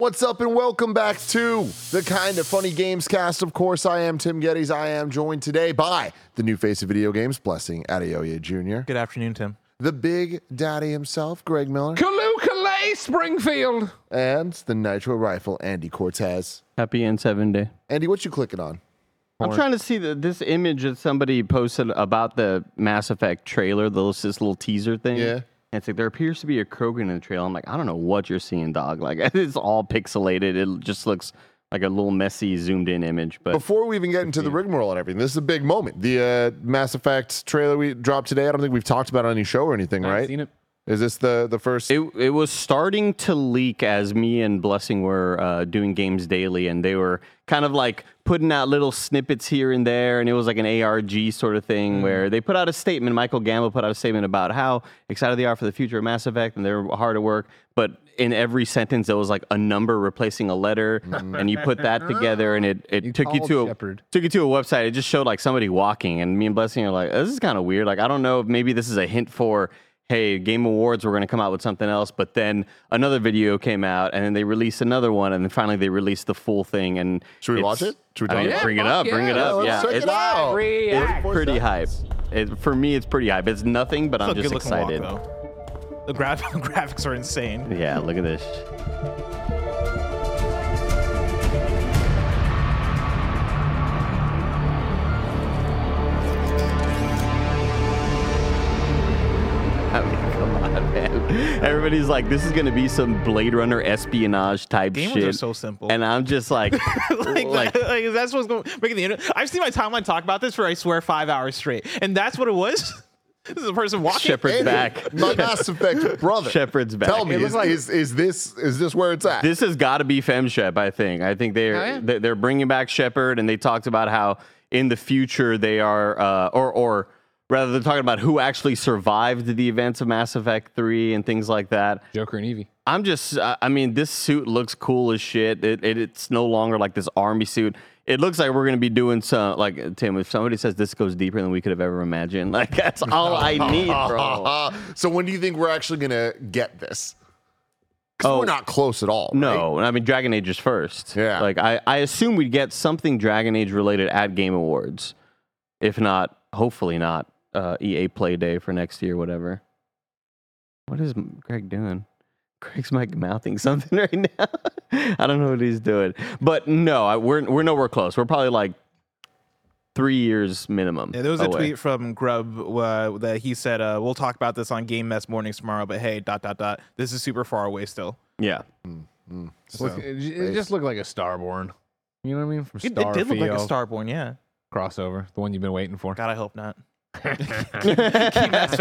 What's up, and welcome back to the Kind of Funny Games cast. Of course, I am Tim Gettys. I am joined today by the new face of video games, Blessing Adeoye Jr., Good afternoon, Tim. the big daddy himself, Greg Miller, Kaloo Kalay Springfield. and the Nitro Rifle, Andy Cortez. Happy N seven day. Andy, what you clicking on? I'm trying to see the, this image that somebody posted about the Mass Effect trailer. Those this little teaser thing. Yeah. And it's like there appears to be a Krogan in the trail. I'm like, I don't know what you're seeing, dog. Like it's all pixelated. It just looks like a little messy zoomed in image. But Before we even get into the rigmarole and everything, this is a big moment. The uh, Mass Effect trailer we dropped today. I don't think we've talked about it on any show or anything, right? Seen it. Is this the the first? It it was starting to leak as me and Blessing were uh, doing games daily, and they were kind of like putting out little snippets here and there, and it was like an ARG sort of thing where they put out a statement. Michael Gamble put out a statement about how excited they are for the future of Mass Effect, and they're hard at work. But in every sentence, there was like a number replacing a letter, and you put that together, and it, it took you called to a, took you to a website. It just showed like somebody walking, and me and Blessing are like, this is kind of weird. Like I don't know if maybe this is a hint for hey, Game Awards, we're going to come out with something else. But then another video came out, and then they released another one, and then finally they released the full thing. And Should we it's- watch it? Should we I mean, about bring it up, bring it up. let's Yeah, check it it's, out. it's pretty hype. It, for me, it's pretty hype. It's nothing, but It's I'm just good looking excited. walk. The gra- graphics are insane. Yeah, look at this. Everybody's like, this is gonna be some Blade Runner espionage type Game shit. Awards are so simple. And I'm just like, like, like, that- like, that's what's going making the internet. I've seen my timeline talk about this for I swear five hours straight, and that's what it was. this is a person walking. Shepard's Andy, back. My Mass Effect brother. Shepard's back. Tell me, It is, is is this is this where it's at? This has got to be FemShep, I think. I think they're Oh, yeah? they- they're bringing back Shepard, and they talked about how in the future they are, uh, or or rather, they're talking about who actually survived the events of Mass Effect Three and things like that. Joker and EDI. I'm just, I I mean, this suit looks cool as shit. It, it, it's no longer like this army suit. It looks like we're gonna be doing some, like Tim. If somebody says this goes deeper than we could have ever imagined, like that's all I need, bro. So when do you think we're actually gonna get this? Oh. we're not close at all. No, I mean Dragon Age is first. Yeah. Like I, I assume we'd get something Dragon Age related at Game Awards. If not, hopefully not uh, EA Play Day for next year, whatever. What is Greg doing? Greg's like mouthing something right now. I don't know what he's doing, but no, I, we're we're nowhere close. We're probably like three years minimum. Yeah, there was a tweet from Grubb uh, that he said, uh, "We'll talk about this on Game Mess mornings tomorrow." But hey, dot dot dot. This is super far away still. Yeah, Look, it, it just looked like a Starborn. You know what I mean? From It, it did look like a Starborn. Yeah. crossover, the one you've been waiting for. God, I hope not. Keep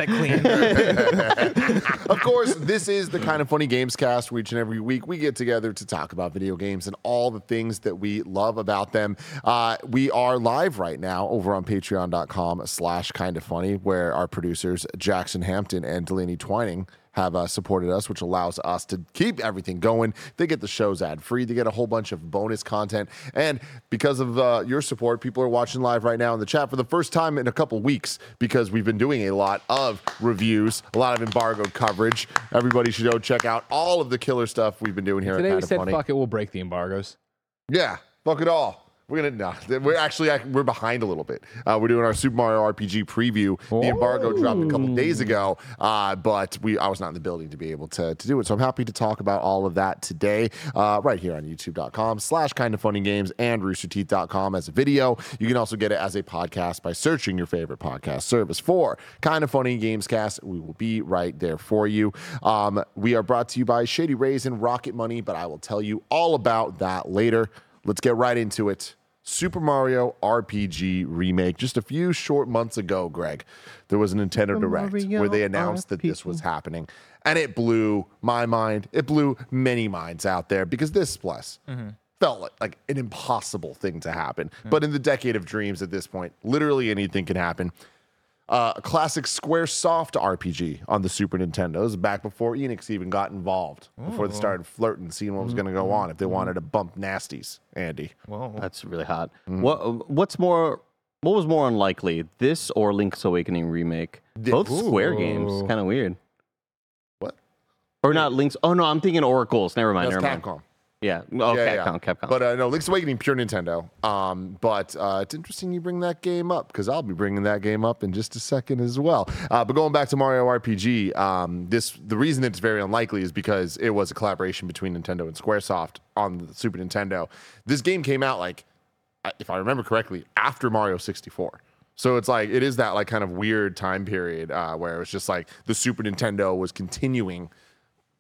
clean. of course, this is the kind of funny games cast where each and every week we get together to talk about video games and all the things that we love about them. Uh, we are live right now over on patreon.com slash kind of funny, where our producers Jackson Hampton and Delaney Twining have uh, supported us, which allows us to keep everything going. They get the shows ad free. They get a whole bunch of bonus content. And because of uh, your support, people are watching live right now in the chat for the first time in a couple weeks because we've been doing a lot of reviews, a lot of embargoed coverage. Everybody should go check out all of the killer stuff we've been doing here Today at we said, Funny. fuck it, we'll break the embargoes. Yeah, fuck it all. We're gonna no. We're actually we're behind a little bit. Uh, we're doing our Super Mario RPG preview. The embargo dropped a couple days ago, uh, but we I was not in the building to be able to, to do it. So I'm happy to talk about all of that today, uh, right here on YouTube.com/slash Kind of Funny Games and RoosterTeeth.com as a video. You can also get it as a podcast by searching your favorite podcast service for Kind of Funny Games Cast. We will be right there for you. Um, we are brought to you by Shady Rays and Rocket Money, but I will tell you all about that later. Let's get right into it. Super Mario RPG remake. Just a few short months ago, Greg, there was a Nintendo Direct Mario where they announced that this was happening. And it blew my mind. It blew many minds out there because this plus mm-hmm. felt like, like an impossible thing to happen. But in the decade of dreams at this point, literally anything can happen. Uh, a classic SquareSoft RPG on the Super Nintendo. It was back before Enix even got involved, before they started flirting, seeing what was going to go on if they wanted to bump nasties, Andy. Whoa. That's really hot. What what's more what was more unlikely, this or Link's Awakening remake? Both Square games. Kind of weird. What? Or not Link's Oh no, I'm thinking Oracles. Never mind. That's never mind. Capcom. Yeah. Oh, Yeah, yeah. Capcom, Capcom. But uh, no, Link's Awakening, pure Nintendo. Um, but uh, it's interesting you bring that game up because I'll be bringing that game up in just a second as well. Uh, but going back to Mario RPG, um, this the reason it's very unlikely is because it was a collaboration between Nintendo and SquareSoft on the Super Nintendo. This game came out like, if I remember correctly, after Mario 64. So it's like it is that like kind of weird time period uh, where it was just like the Super Nintendo was continuing.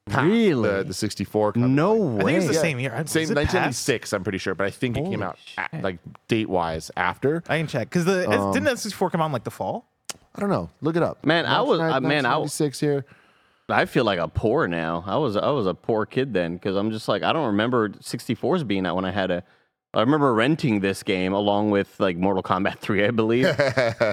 Past Really? the, the 64 kind of no way. I think it's the Yeah. same year. same Is it past? 1996, I'm pretty sure, but I think it came Holy out a- like date wise after. I can check because the Um, didn't that 64 come out in like the fall? I don't know. Look it up. Man, I was- March uh, man, I- 1996 here. I feel like a poor now. I was I was a poor kid then because I'm just like I don't remember 64s being out when I had a. I remember renting this game along with like Mortal Kombat 3, I believe.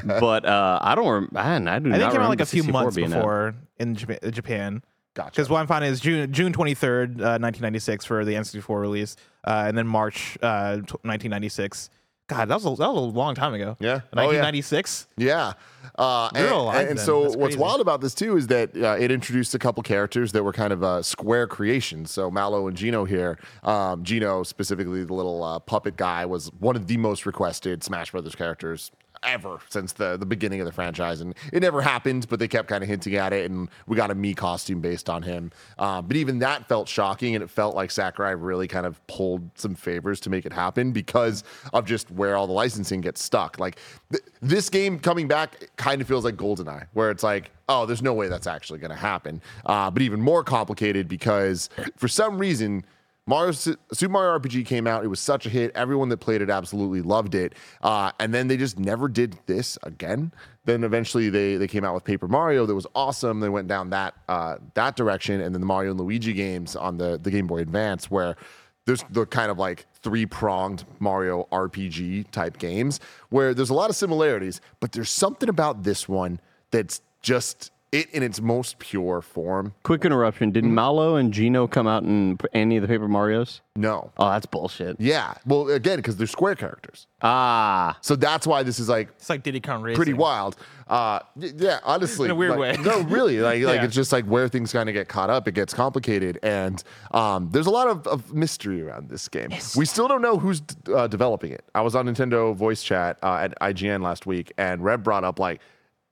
but uh, I don't. Rem- man, I do I not think it came out like a few 64 months being out. before in Japan. Japan. Gotcha. Because what I'm finding is June June 23rd, uh, 1996 for the N64 release, uh, and then March uh, t- 1996. God, that was a, that was a long time ago. Yeah. Oh, yeah. 1996. Yeah. Uh, and, alive and, and so That's what's crazy. wild about this too is that uh, it introduced a couple characters that were kind of uh, square creations. So Mallow and Geno here. Um, Geno specifically, the little uh, puppet guy, was one of the most requested Smash Brothers characters ever since the, the beginning of the franchise. And it never happened, but they kept kind of hinting at it. And we got a Mii costume based on him. Uh, but even that felt shocking. And it felt like Sakurai really kind of pulled some favors to make it happen because of just where all the licensing gets stuck. Like th- this game coming back kind of feels like GoldenEye, where it's like, oh, there's no way that's actually going to happen. Uh, but even more complicated because for some reason, Mario Super Mario RPG came out. It was such a hit. Everyone that played it absolutely loved it. Uh, and then they just never did this again. Then eventually they they came out with Paper Mario that was awesome. They went down that uh, that direction, and then the Mario and Luigi games on the the Game Boy Advance where there's the kind of like three pronged Mario RPG type games where there's a lot of similarities, but there's something about this one that's just it in its most pure form. Quick interruption. Did Mallow and Geno come out in any of the Paper Marios? No. Oh, that's bullshit. Yeah. Well, again, because they're square characters. Ah, So that's why this is like It's like Diddy Kong Racing. pretty wild. Uh, y- yeah, honestly, In a weird like- way. no, really, like like Yeah. it's just like where things kind of get caught up. It gets complicated, and um, there's a lot of, of mystery around this game. We still don't know who's d- uh, developing it. I was on Nintendo voice chat uh, at IGN last week, and Reb brought up like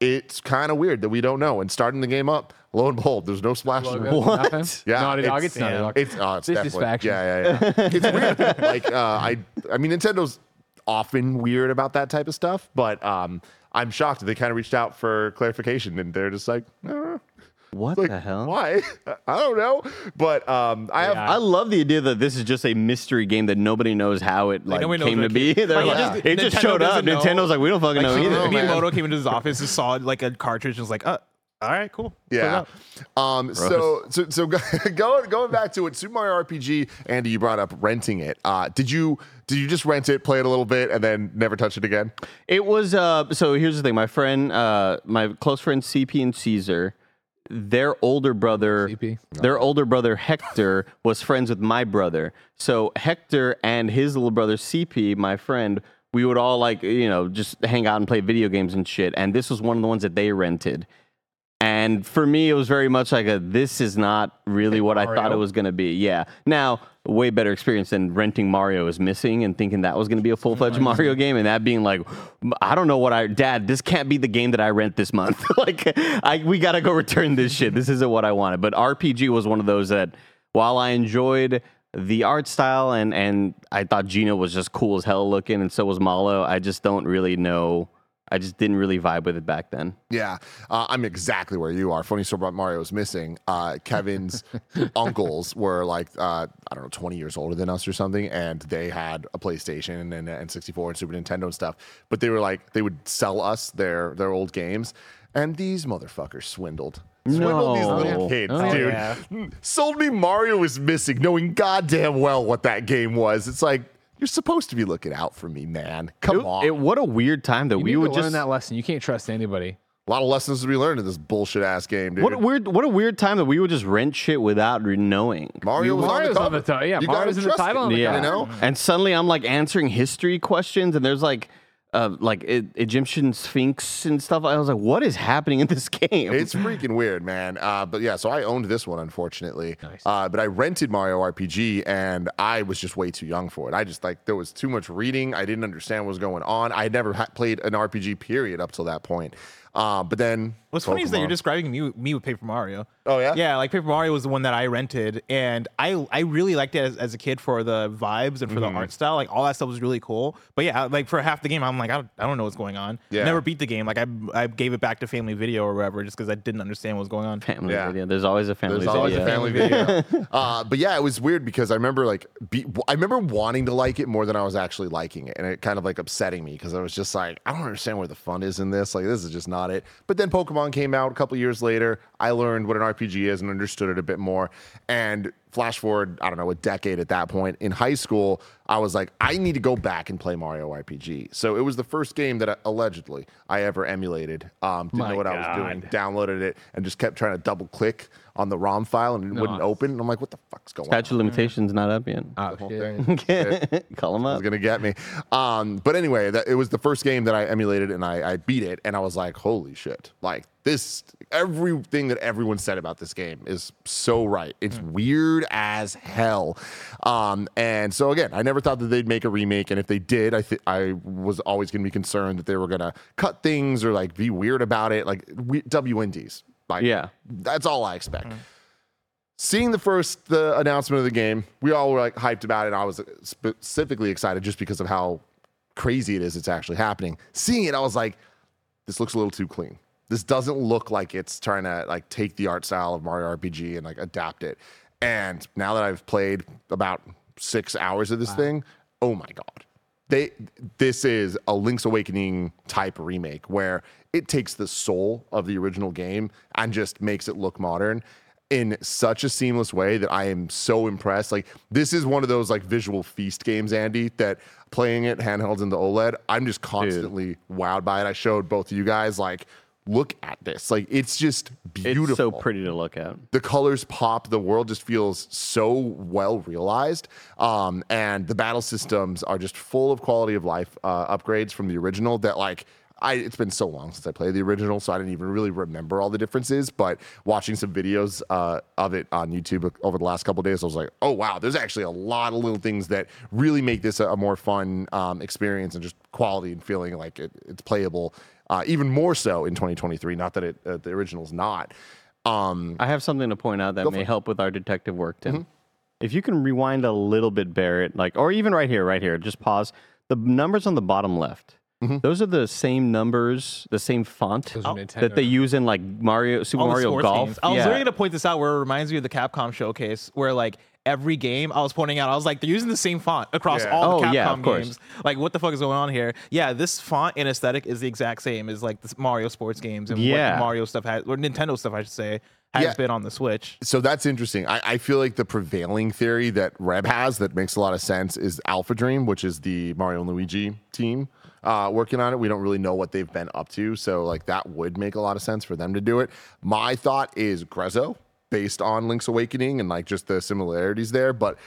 it's kind of weird that we don't know. And starting the game up, lo and behold, there's no splash. screen. What? Nothing? Yeah, Naughty Dog. it's- It's Naughty Dog. It's oh, it's definitely yeah, yeah, yeah. it's weird. like uh, I, I mean, Nintendo's often weird about that type of stuff, but um, I'm shocked that they kind of reached out for clarification, and they're just like, uh, what like the hell? why? I don't know, but um, I have. I love the idea that this is just a mystery game that nobody knows how it like nobody knows came to be. They're Like, like, yeah. it just showed up. doesn't know. Nintendo's like, we don't fucking know either. know, man. Miyamoto came into his office and saw like a cartridge and was like, uh, all right, cool. Yeah. Um. So so so going going back to it, Super Mario RPG. Andy, you brought up renting it. Uh, did you did you just rent it, play it a little bit, and then never touch it again? It was uh so here's the thing. My friend uh my close friend CP and Caesar, their older brother CP? their older brother Hector was friends with my brother. So Hector and his little brother CP, my friend, we would all like, you know, just hang out and play video games and shit. And this was one of the ones that they rented. And for me, it was very much like a this is not really what I thought it was going to be. Yeah. Now, way better experience than renting Mario is missing and thinking that was going to be a full fledged Mario game and that being like, I don't know what I, Dad, this can't be the game that I rent this month. like, I, we got to go return this shit. This isn't what I wanted. But RPG was one of those that while I enjoyed the art style and, and I thought Geno was just cool as hell looking and so was Mallow, I just don't really know. I just didn't really vibe with it back then. Yeah, uh, I'm exactly where you are. Funny story about Mario is missing. Uh, Kevin's uncles were like, uh, I don't know, 20 years older than us or something, and they had a PlayStation and an N64 and Super Nintendo and stuff. But they were like, they would sell us their their old games, and these motherfuckers swindled. Swindled these little kids, Oh, dude. yeah. Sold me Mario was missing, knowing goddamn well what that game was. It's like you're supposed to be looking out for me, man. Come It, on. it- what a weird time that You we need would to learn just that lesson. You can't trust anybody. a lot of lessons to be learned in this bullshit ass game, dude. What a weird, what a weird time that we would just rent shit without re- knowing. Mario was Mario's on on the the cover. ti- yeah, You gotta Mario's in the title it, the yeah. You know? And suddenly I'm like answering history questions, and there's like, uh, like e- Egyptian sphinx and stuff. I was like, what is happening in this game? It's freaking weird, man. Uh, but yeah, so I owned this one, unfortunately. Nice. Uh, but I rented Mario RPG, and I was just way too young for it. I just like there was too much reading. I didn't understand what was going on. I had never ha- played an RPG period up till that point. Uh, but then What's funny is that you're describing me me with Paper Mario. Oh, yeah? Yeah, like Paper Mario was the one that I rented, and I I really liked it as, as a kid for the vibes and for Mm-hmm. the art style. Like all that stuff was really cool. But yeah, like for half the game, I'm like I don't, I don't know what's going on. Yeah. Never beat the game. Like I I gave it back to Family Video or whatever just because I didn't understand what was going on. family Yeah. video. There's always a family video. There's video. always a family video. uh, but yeah, it was weird because I remember like be, I remember wanting to like it more than I was actually liking it, and it kind of like upsetting me because I was just like, I don't understand where the fun is in this. Like this is just not it. But then Pokemon came out a couple years later. I learned what an RPG is and understood it a bit more. And flash forward, I don't know, a decade at that point in high school, I was like, I need to go back and play Mario RPG. So it was the first game that I, allegedly I ever emulated. Um, didn't My know what I was doing. Downloaded it and just kept trying to double click on the ROM file and it wouldn't open. And I'm like, what the fuck's going Statute of on? limitations not up yet. Oh, Whole shit. thing. Call them was up. gonna get me. Um, but anyway, that, it was the first game that I emulated and I, I beat it, and I was like, holy shit! Like this, everything that everyone said about this game is so right. It's weird as hell. Um, and so again, I never thought that they'd make a remake, and if they did, I th- I was always gonna be concerned that they were gonna cut things or like be weird about it, like we, WNDs. Like, Yeah. that's all I expect. Mm-hmm. Seeing the first the announcement of the game, we all were like hyped about it. And I was uh, specifically excited just because of how crazy it is. It's actually happening. Seeing it, I was like, this looks a little too clean. This doesn't look like it's trying to like take the art style of Mario RPG and like adapt it. And now that I've played about six hours of this thing, oh my god, they this is a Link's Awakening type remake where it takes the soul of the original game and just makes it look modern in such a seamless way that I am so impressed. Like this is one of those like visual feast games, Andy, that playing it handhelds in the OLED, I'm just constantly wowed by it. I showed both of you guys like look at this. Like it's just beautiful It's so pretty to look at. the colors pop the world just feels so well realized um, and the battle systems are just full of quality of life uh, upgrades from the original that like I, it's been so long since I played the original, so I didn't even really remember all the differences. But watching some videos uh, of it on YouTube over the last couple of days, I was like, "Oh wow, there's actually a lot of little things that really make this a, a more fun um, experience and just quality and feeling like it, it's playable." Uh, even more so in 2023. Not that it uh, the original's not. Um, I have something to point out that may help with our detective work, Tim. If you can rewind a little bit, Barrett, like, or even right here, right here, just pause. The numbers on the bottom left. Mm-hmm. Those are the same numbers, the same font that they use in like Mario, Super All the Mario sports Golf. games. I was yeah. literally gonna point this out where it reminds me of the Capcom showcase where like every game I was pointing out, I was like, they're using the same font across Yeah. all the Oh, Capcom yeah, of course. games. Like, what the fuck is going on here? Yeah, this font and aesthetic is the exact same as like the Mario sports games and Yeah. what Mario stuff has, or Nintendo stuff, I should say, has Yeah. been on the Switch. So that's interesting. I, I feel like the prevailing theory that Reb has that makes a lot of sense is AlphaDream, which is the Mario and Luigi team uh, working on it. We don't really know what they've been up to. So, like, that would make a lot of sense for them to do it. My thought is Grezzo, based on Link's Awakening and like just the similarities there. But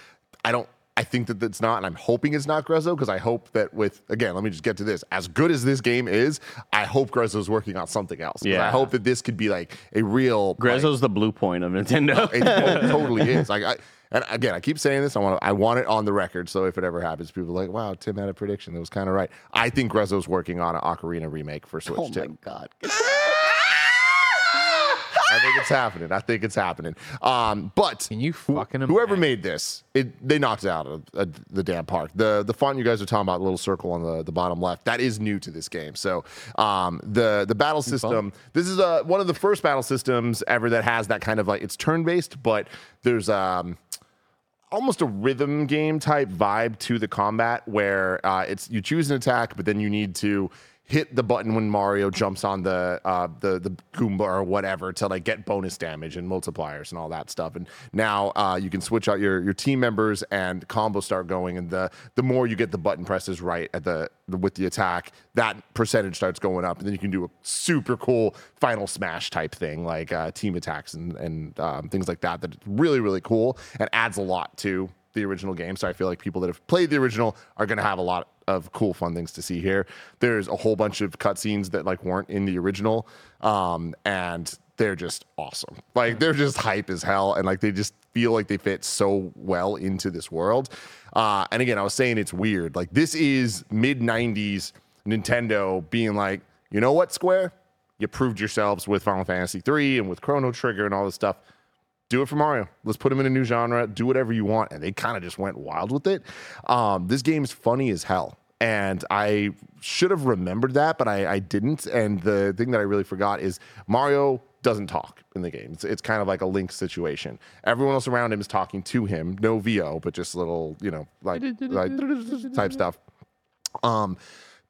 I don't. I think that it's not, and I'm hoping it's not Grezzo because I hope that with again, let me just get to this. As good as this game is, I hope Grezzo's working on something else. Yeah. I hope that this could be like a real like, Grezzo's the Bluepoint of Nintendo. it totally is. Like I and again, I keep saying this. I want to, I want it on the record. So if it ever happens, people are like, "Wow, Tim had a prediction that was kind of right." I think Grezzo's working on an Ocarina remake for oh Switch oh my too. god. I think it's happening. I think it's happening. Um, but Can you fucking whoever imagine? made this, it they knocked it out of uh, the damn park. The the font you guys are talking about, the little circle on the, the bottom left, that is new to this game. So um, the the battle system, this is uh, one of the first battle systems ever that has that kind of like it's turn based, but there's um almost a rhythm game type vibe to the combat where uh, it's you choose an attack, but then you need to hit the button when Mario jumps on the uh, the the Goomba or whatever to like get bonus damage and multipliers and all that stuff. And now uh, you can switch out your your team members and combos start going. And the the more you get the button presses right at the, the with the attack, that percentage starts going up, and then you can do a super cool final smash type thing like uh, team attacks and and um, things like that. That's really really cool and adds a lot to the original game. So I feel like people that have played the original are going to have a lot of cool, fun things to see here. There's a whole bunch of cutscenes that like weren't in the original, um, and they're just awesome. Like they're just hype as hell, and like they just feel like they fit so well into this world. Uh, and again, I was saying it's weird. Like this is mid '90s Nintendo being like, you know what, Square, you proved yourselves with Final Fantasy III and with Chrono Trigger and all this stuff do it for Mario. Let's put him in a new genre. Do whatever you want. And they kind of just went wild with it. Um, this game's funny as hell. And I should have remembered that, but I, I didn't. And the thing that I really forgot is Mario doesn't talk in the game. It's, it's kind of like a Link situation. Everyone else around him is talking to him. No VO, but just little, you know, like, like type stuff. Um,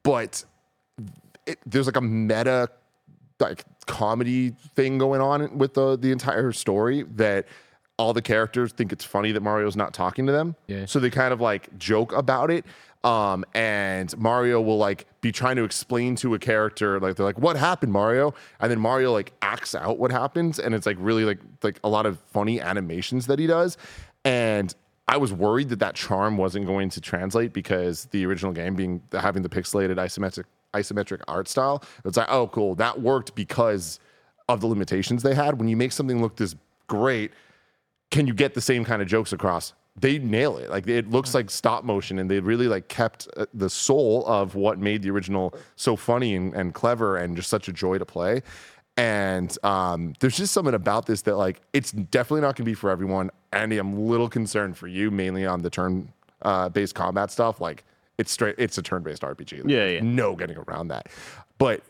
but it, there's like a meta like comedy thing going on with the the entire story that all the characters think it's funny that Mario's not talking to them. Yeah. So they kind of like joke about it. Um, and Mario will like be trying to explain to a character, like they're like, "What happened, Mario?" And then Mario like acts out what happens, and it's like really like like a lot of funny animations that he does. And I was worried that that charm wasn't going to translate because the original game being having the pixelated isometric isometric art style. It's like, oh, cool, that worked because of the limitations they had. When you make something look this great, can you get the same kind of jokes across? They nail it. Like it looks like stop motion, and they really like kept uh, the soul of what made the original so funny and, and clever and just such a joy to play. And um, there's just something about this that like it's definitely not gonna be for everyone. Andy, I'm a little concerned for you, mainly on the turn uh, based combat stuff. Like it's straight, it's a turn based RPG. Like, Yeah, yeah. No getting around that. But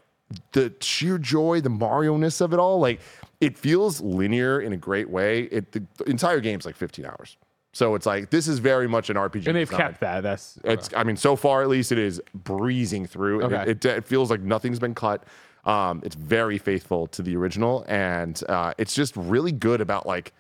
the sheer joy, the Mario ness of it all, like it feels linear in a great way. It the, the entire game's like 15 hours. So it's like this is very much an RPG. And they've design. kept that. That's It's, I mean, so far at least, it is breezing through. Okay. It, it, it feels like nothing's been cut. Um, it's very faithful to the original, and uh, it's just really good about like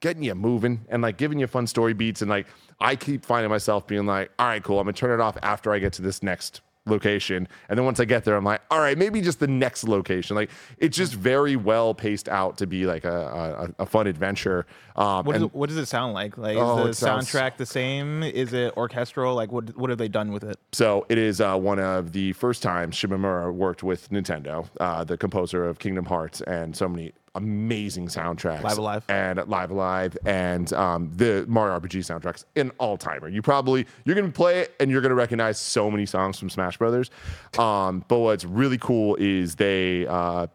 getting you moving and like giving you fun story beats. And like, I keep finding myself being like, all right, cool. I'm gonna turn it off after I get to this next location. And then once I get there, I'm like, all right, maybe just the next location. Like, it's just very well paced out to be like a, a, a fun adventure. Um, What, and does it, what does it sound like? Like Oh, is the sounds- soundtrack the same? Is it orchestral? Like what what have they done with it? So it is uh, one of the first times Shimomura worked with Nintendo, uh, the composer of Kingdom Hearts, and so many amazing soundtracks. Live A Live. and Live A Live, and um, the Mario RPG soundtracks. An all timer. You probably you're gonna play it and you're gonna recognize so many songs from Smash Brothers. Um, but what's really cool is they uh,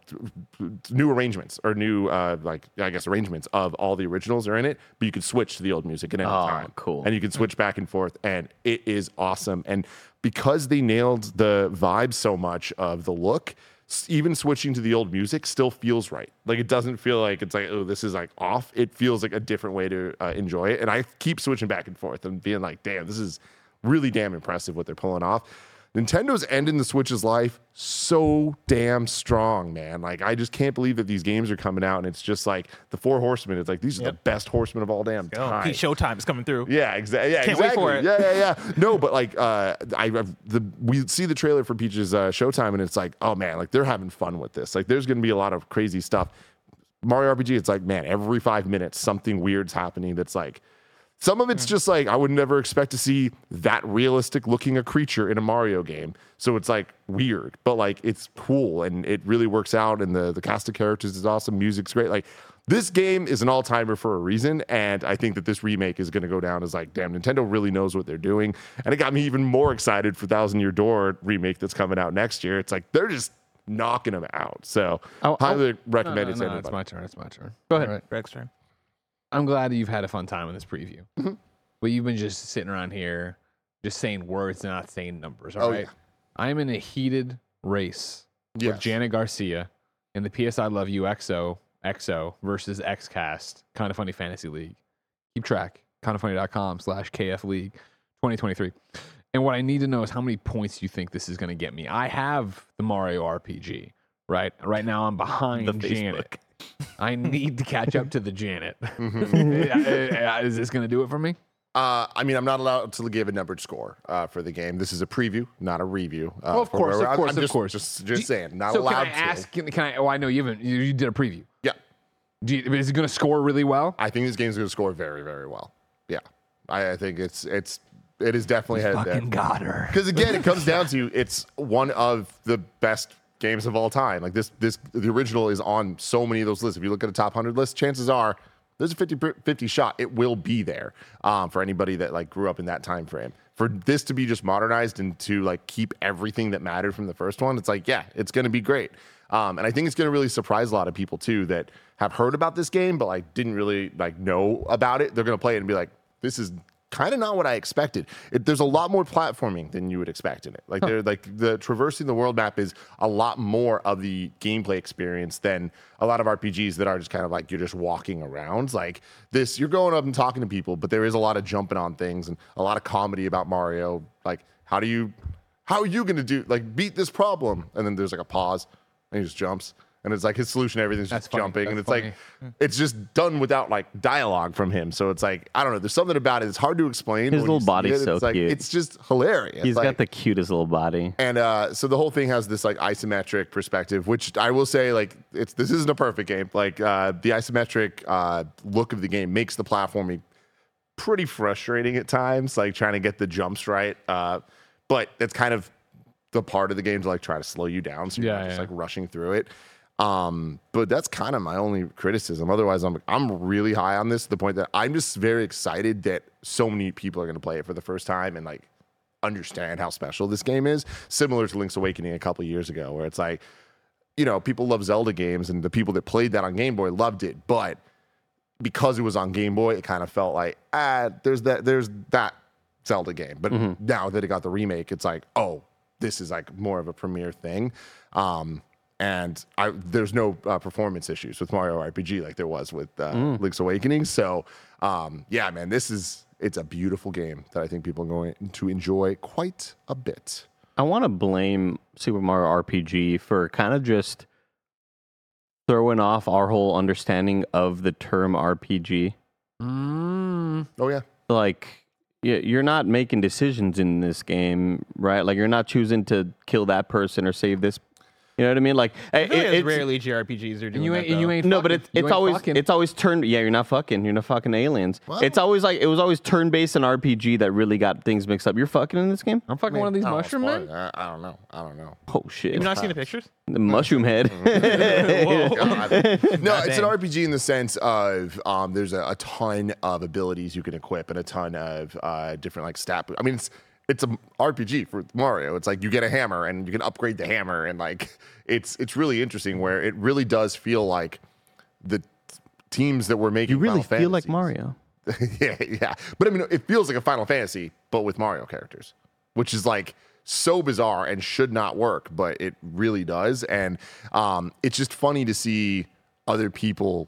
new arrangements or new uh, like I guess arrangements of all the originals are in it, but you can switch to the old music at any Oh, time. cool. And you can switch back and forth, and it is awesome. And because they nailed the vibe so much of the look, even switching to the old music still feels right. Like it doesn't feel like it's like oh this is like off. It feels like a different way to uh, enjoy it. And I keep switching back and forth and being like, damn, this is really damn impressive what they're pulling off. Nintendo's ending the Switch's life so damn strong, man. Like I just can't believe that these games are coming out and it's just like the Four Horsemen. It's like these are the best horsemen of all damn time. Showtime is coming through. Yeah, exactly. Yeah, Can't wait exactly. for it. Yeah, yeah, yeah. No, but like, uh, I I've, the we see the trailer for Peach's uh, Showtime, and it's like, oh man, like they're having fun with this. Like, there's gonna be a lot of crazy stuff. Mario RPG, it's like, man, every five minutes something weird's happening. That's like, some of it's hmm. just like I would never expect to see that realistic looking a creature in a Mario game. So it's like weird, but like it's cool and it really works out. And the the cast of characters is awesome. Music's great. Like this game is an all timer for a reason. And I think that this remake is going to go down as like, damn, Nintendo really knows what they're doing. And it got me even more excited for Thousand Year Door remake that's coming out next year. It's like they're just knocking them out. So Oh, oh. highly No, recommend no, it to no, anybody. it's my turn. It's my turn. Go ahead. All right. Greg's turn. I'm glad that you've had a fun time in this preview. Mm-hmm. But you've been just sitting around here, just saying words, and not saying numbers. All Oh, right. yeah. I'm in a heated race Yes. with Janet Garcia in the PS I Love You XO XO versus XCast Kind of Funny Fantasy League. Keep track. Kindoffunny.com slash KF League 2023. And what I need to know is how many points you think this is going to get me. I have the Mario RPG, right? Right now I'm behind The Janet. I need to catch up to the Janet. Mm-hmm. is this going to do it for me? Uh, I mean, I'm not allowed to give a numbered score uh, for the game. This is a preview, not a review. Uh, Oh, of course, where of I'm- course, I'm of just, course. Just, just saying, not so allowed can I to. ask? Can, can I? Oh, I know you haven't. You, you did a preview. Yeah, Do you, is it going to score really well? I think this game's going to score very, very well. Yeah, I, I think it's it's it is definitely headed there. got her. Because again, it comes down to it's one of the best games of all time. Like this, this the original is on so many of those lists. If you look at a top hundred list, chances are there's a 50, 50 shot. It will be there um, for anybody that like grew up in that time frame. For this to be just modernized and to like keep everything that mattered from the first one, it's like yeah, it's going to be great. Um, and I think it's going to really surprise a lot of people too that have heard about this game but like didn't really like know about it. They're going to play it and be like, this is kind of not what I expected. It, there's a lot more platforming than you would expect in it. Like they're like the traversing the world map is a lot more of the gameplay experience than a lot of RPGs that are just kind of like you're just walking around. Like this, you're going up and talking to people, but there is a lot of jumping on things and a lot of comedy about Mario. Like how do you, how are you going to do like beat this problem? And then there's like a pause and he just jumps. And it's like his solution, to everything's That's just funny. jumping, and That's it's like it's just done without like dialogue from him. So it's like I don't know. There's something about it. It's hard to explain. His little body's it. so it's like, cute. It's just hilarious. He's Like, got the cutest little body. and uh, so the whole thing has this like isometric perspective, which I will say like it's this isn't a perfect game. Like uh, the isometric uh, look of the game makes the platforming pretty frustrating at times, like trying to get the jumps right. Uh, but it's kind of the part of the game to like try to slow you down, so you're Yeah, not just yeah. like rushing through it. Um, but that's kind of my only criticism. Otherwise, I'm I'm really high on this to the point that I'm just very excited that so many people are going to play it for the first time and like understand how special this game is. Similar to Link's Awakening a couple years ago, where it's like, you know, people love Zelda games, and the people that played that on Game Boy loved it, but because it was on Game Boy, it kind of felt like ah, there's that there's that Zelda game. But now that it got the remake, it's like oh, this is like more of a premiere thing. Um, and I, there's no uh, performance issues with Mario RPG like there was with uh, Link's Awakening. So um, yeah, man, this is it's a beautiful game that I think people are going to enjoy quite a bit. I want to blame Super Mario RPG for kind of just throwing off our whole understanding of the term RPG. Mm, Oh yeah, Like, y- you're not making decisions in this game, right? Like, you're not choosing to kill that person or save this. You know what I mean? Like, I feel like it- it's it's- rarely JRPGs are doing and you that. ain't, and you though. ain't no, but it's you it's always fucking. it's always turned. Yeah, you're not fucking. You're not fucking aliens. It's always like it was always turn based and RPG that really got things mixed up. You're fucking in this game. I'm fucking one of these I don't know, mushroom men. I, I don't know. I don't know. Oh shit! Have you not seen the pictures? the mushroom head. No, it's an. RPG in the sense of um, there's a, a ton of abilities you can equip and a ton of uh, different like stat. I mean, it's it's a RPG for Mario. It's like you get a hammer and you can upgrade the hammer, and like it's it's really interesting where it really does feel like the teams that were making you really Final feel like Mario. yeah, yeah. But I mean, it feels like a Final Fantasy, but with Mario characters, which is like so bizarre and should not work, but it really does. And um, it's just funny to see other people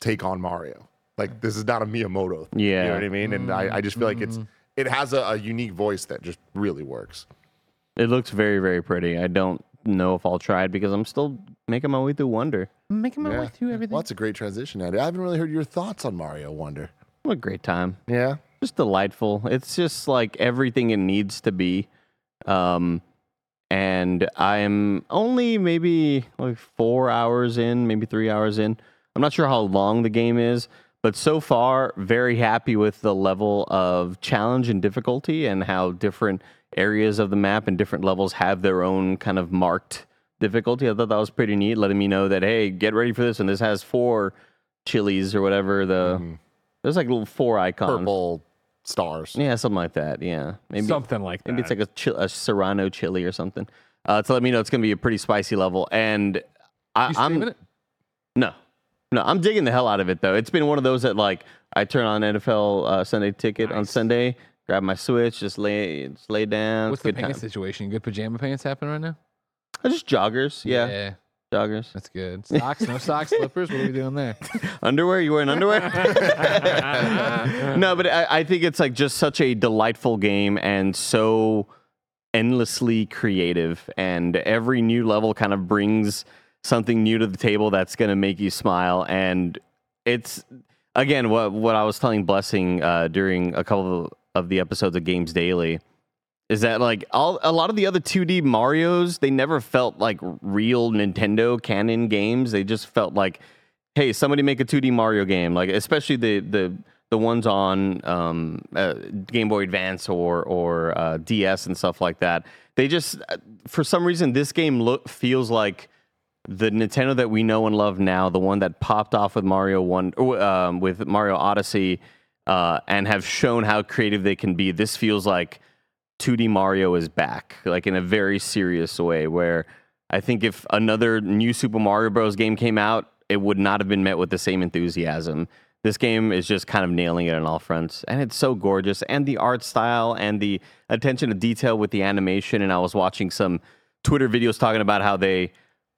take on Mario. Like this is not a Miyamoto. Thing, you Yeah. know what I mean. And I, I just feel like it's it has a, a unique voice that just really works. It looks very very pretty. I don't know if I'll try it because I'm still making my way through Wonder. Making my Yeah. way through everything. Well, that's a great transition, Andy. I haven't really heard your thoughts on Mario Wonder. What a great time. Yeah. just delightful. It's just like everything it needs to be. Um, and I'm only maybe like four hours in, maybe three hours in. I'm not sure how long the game is, but so far, very happy with the level of challenge and difficulty and how different areas of the map and different levels have their own kind of marked difficulty. I thought that was pretty neat, letting me know that, hey, get ready for this. And this has four chilies or whatever. The There's like little four icons. Purple stars. Yeah, something like that. Yeah, maybe Something like that. maybe it's like a, chi- a serrano chili or something. uh, to let me know it's going to be a pretty spicy level. And I, You I'm streaming it? no, no, I'm digging the hell out of it though. It's been one of those that like I turn on NFL uh, Sunday Ticket on Sunday, grab my Switch, just lay, just lay down. What's the pants time. situation? Good pajama pants happening right now? Uh, Just joggers, yeah, joggers. that's good. Socks, no socks, slippers. What are we doing there? Underwear? You wearing underwear? no, but I, I think it's like just such a delightful game and so endlessly creative. And every new level kind of brings something new to the table that's going to make you smile. And it's again what what I was telling Blessing uh, during a couple of the episodes of Games Daily is that like all a lot of the other 2D Mario's they never felt like real Nintendo canon games. They just felt like hey, somebody make a 2D Mario game, like especially the the the ones on um, uh, Game Boy Advance or or uh, DS and stuff like that. They just uh, for some reason this game look feels like the Nintendo that we know and love now, the one that popped off with Mario One um, with Mario Odyssey, uh, and have shown how creative they can be. This feels like 2D Mario is back, like in a very serious way. Where I think if another new Super Mario Bros. game came out, it would not have been met with the same enthusiasm. This game is just kind of nailing it on all fronts, and it's so gorgeous. And the art style and the attention to detail with the animation. And I was watching some Twitter videos talking about how they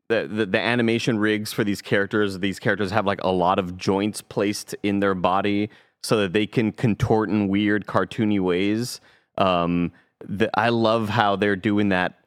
the, the the animation rigs for these characters. These characters have like a lot of joints placed in their body so that they can contort in weird cartoony ways. Um, the, I love how they're doing that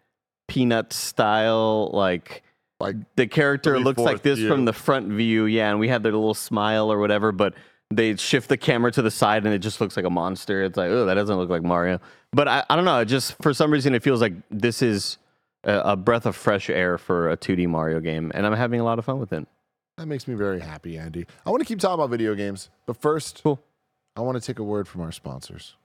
peanut style like Like the character looks like this view. from the front view, yeah, and we have their little smile or whatever, but they shift the camera to the side and it just looks like a monster. It's like, oh, that doesn't look like Mario. But I, I don't know. It just for some reason it feels like this is a, a breath of fresh air for a 2D Mario game, and I'm having a lot of fun with it. That makes me very happy, Andy. I want to keep talking about video games, but first, Cool. I want to take a word from our sponsors.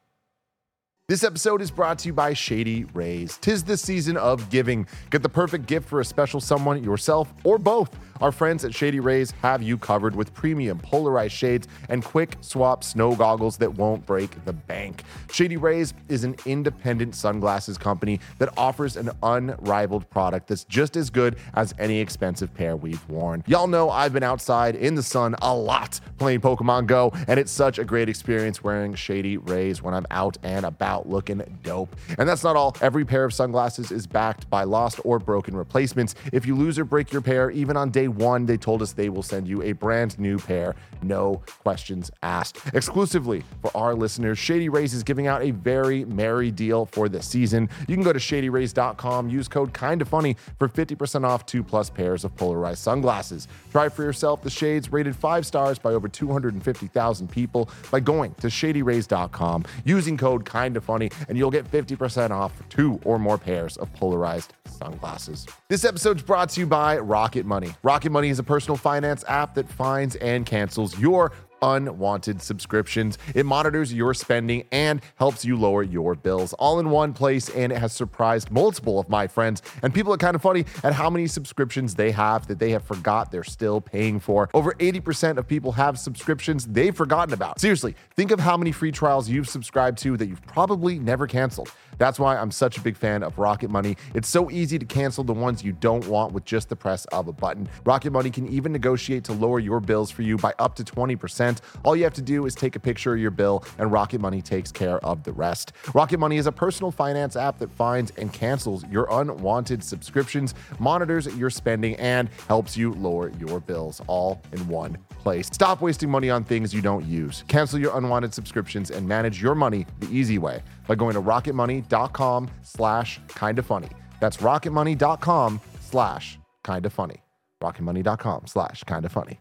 This episode is brought to you by Shady Rays. Tis the season of giving. Get the perfect gift for a special someone, yourself, or both. Our friends at Shady Rays have you covered with premium polarized shades and quick swap snow goggles that won't break the bank. Shady Rays is an independent sunglasses company that offers an unrivaled product that's just as good as any expensive pair we've worn. Y'all know I've been outside in the sun a lot playing Pokemon Go, and it's such a great experience wearing Shady Rays when I'm out and about looking dope. And that's not all. Every pair of sunglasses is backed by lost or broken replacements. If you lose or break your pair, even on day one, they told us they will send you a brand new pair, no questions asked. Exclusively for our listeners, Shady Rays is giving out a very merry deal for the season. You can go to shadyrays.com, use code kinda funny for 50% off two plus pairs of polarized sunglasses. Try for yourself the shades rated five stars by over 250,000 people by going to shadyrays.com, using code kinda funny, and you'll get 50% off two or more pairs of polarized sunglasses. This episode's brought to you by Rocket Money. Rocket Money is a personal finance app that finds and cancels your unwanted subscriptions. It monitors your spending and helps you lower your bills all in one place. And it has surprised multiple of my friends and people are kind of funny at how many subscriptions they have that they have forgot they're still paying for. Over 80% of people have subscriptions they've forgotten about. Seriously, think of how many free trials you've subscribed to that you've probably never canceled. That's why I'm such a big fan of Rocket Money. It's so easy to cancel the ones you don't want with just the press of a button. Rocket Money can even negotiate to lower your bills for you by up to 20%. All you have to do is take a picture of your bill, and Rocket Money takes care of the rest. Rocket Money is a personal finance app that finds and cancels your unwanted subscriptions, monitors your spending, and helps you lower your bills all in one place. Stop wasting money on things you don't use. Cancel your unwanted subscriptions and manage your money the easy way by going to rocketmoney.com slash kinda funny. That's rocketmoney.com slash kinda funny. rocketmoney.com slash kinda funny.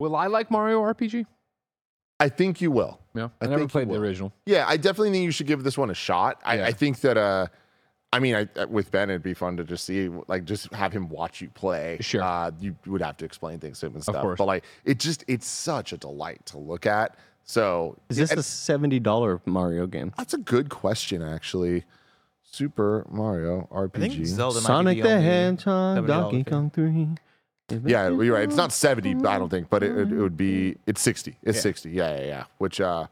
Will I like Mario RPG? I think you will. Yeah, I I, never think you played the will. original. Yeah, I definitely think you should give this one a shot. I, Yeah. I think that uh I mean, I, uh, with Ben, it'd be fun to just see, like, just have him watch you play. Sure. uh, you would have to explain things to him and stuff. Of course. But like, it just, it's such a delight to look at. So, Is this and a seventy dollar Mario game? that's a good question, actually. Super Mario RPG. I think Zelda might Sonic be the, the, Hedgehog, Donkey. Kong Three. Yeah, you're right. It's not 70, I don't think, but it, it, it would be, it's 60. It's Yeah. 60. Yeah, yeah, yeah. Which, uh,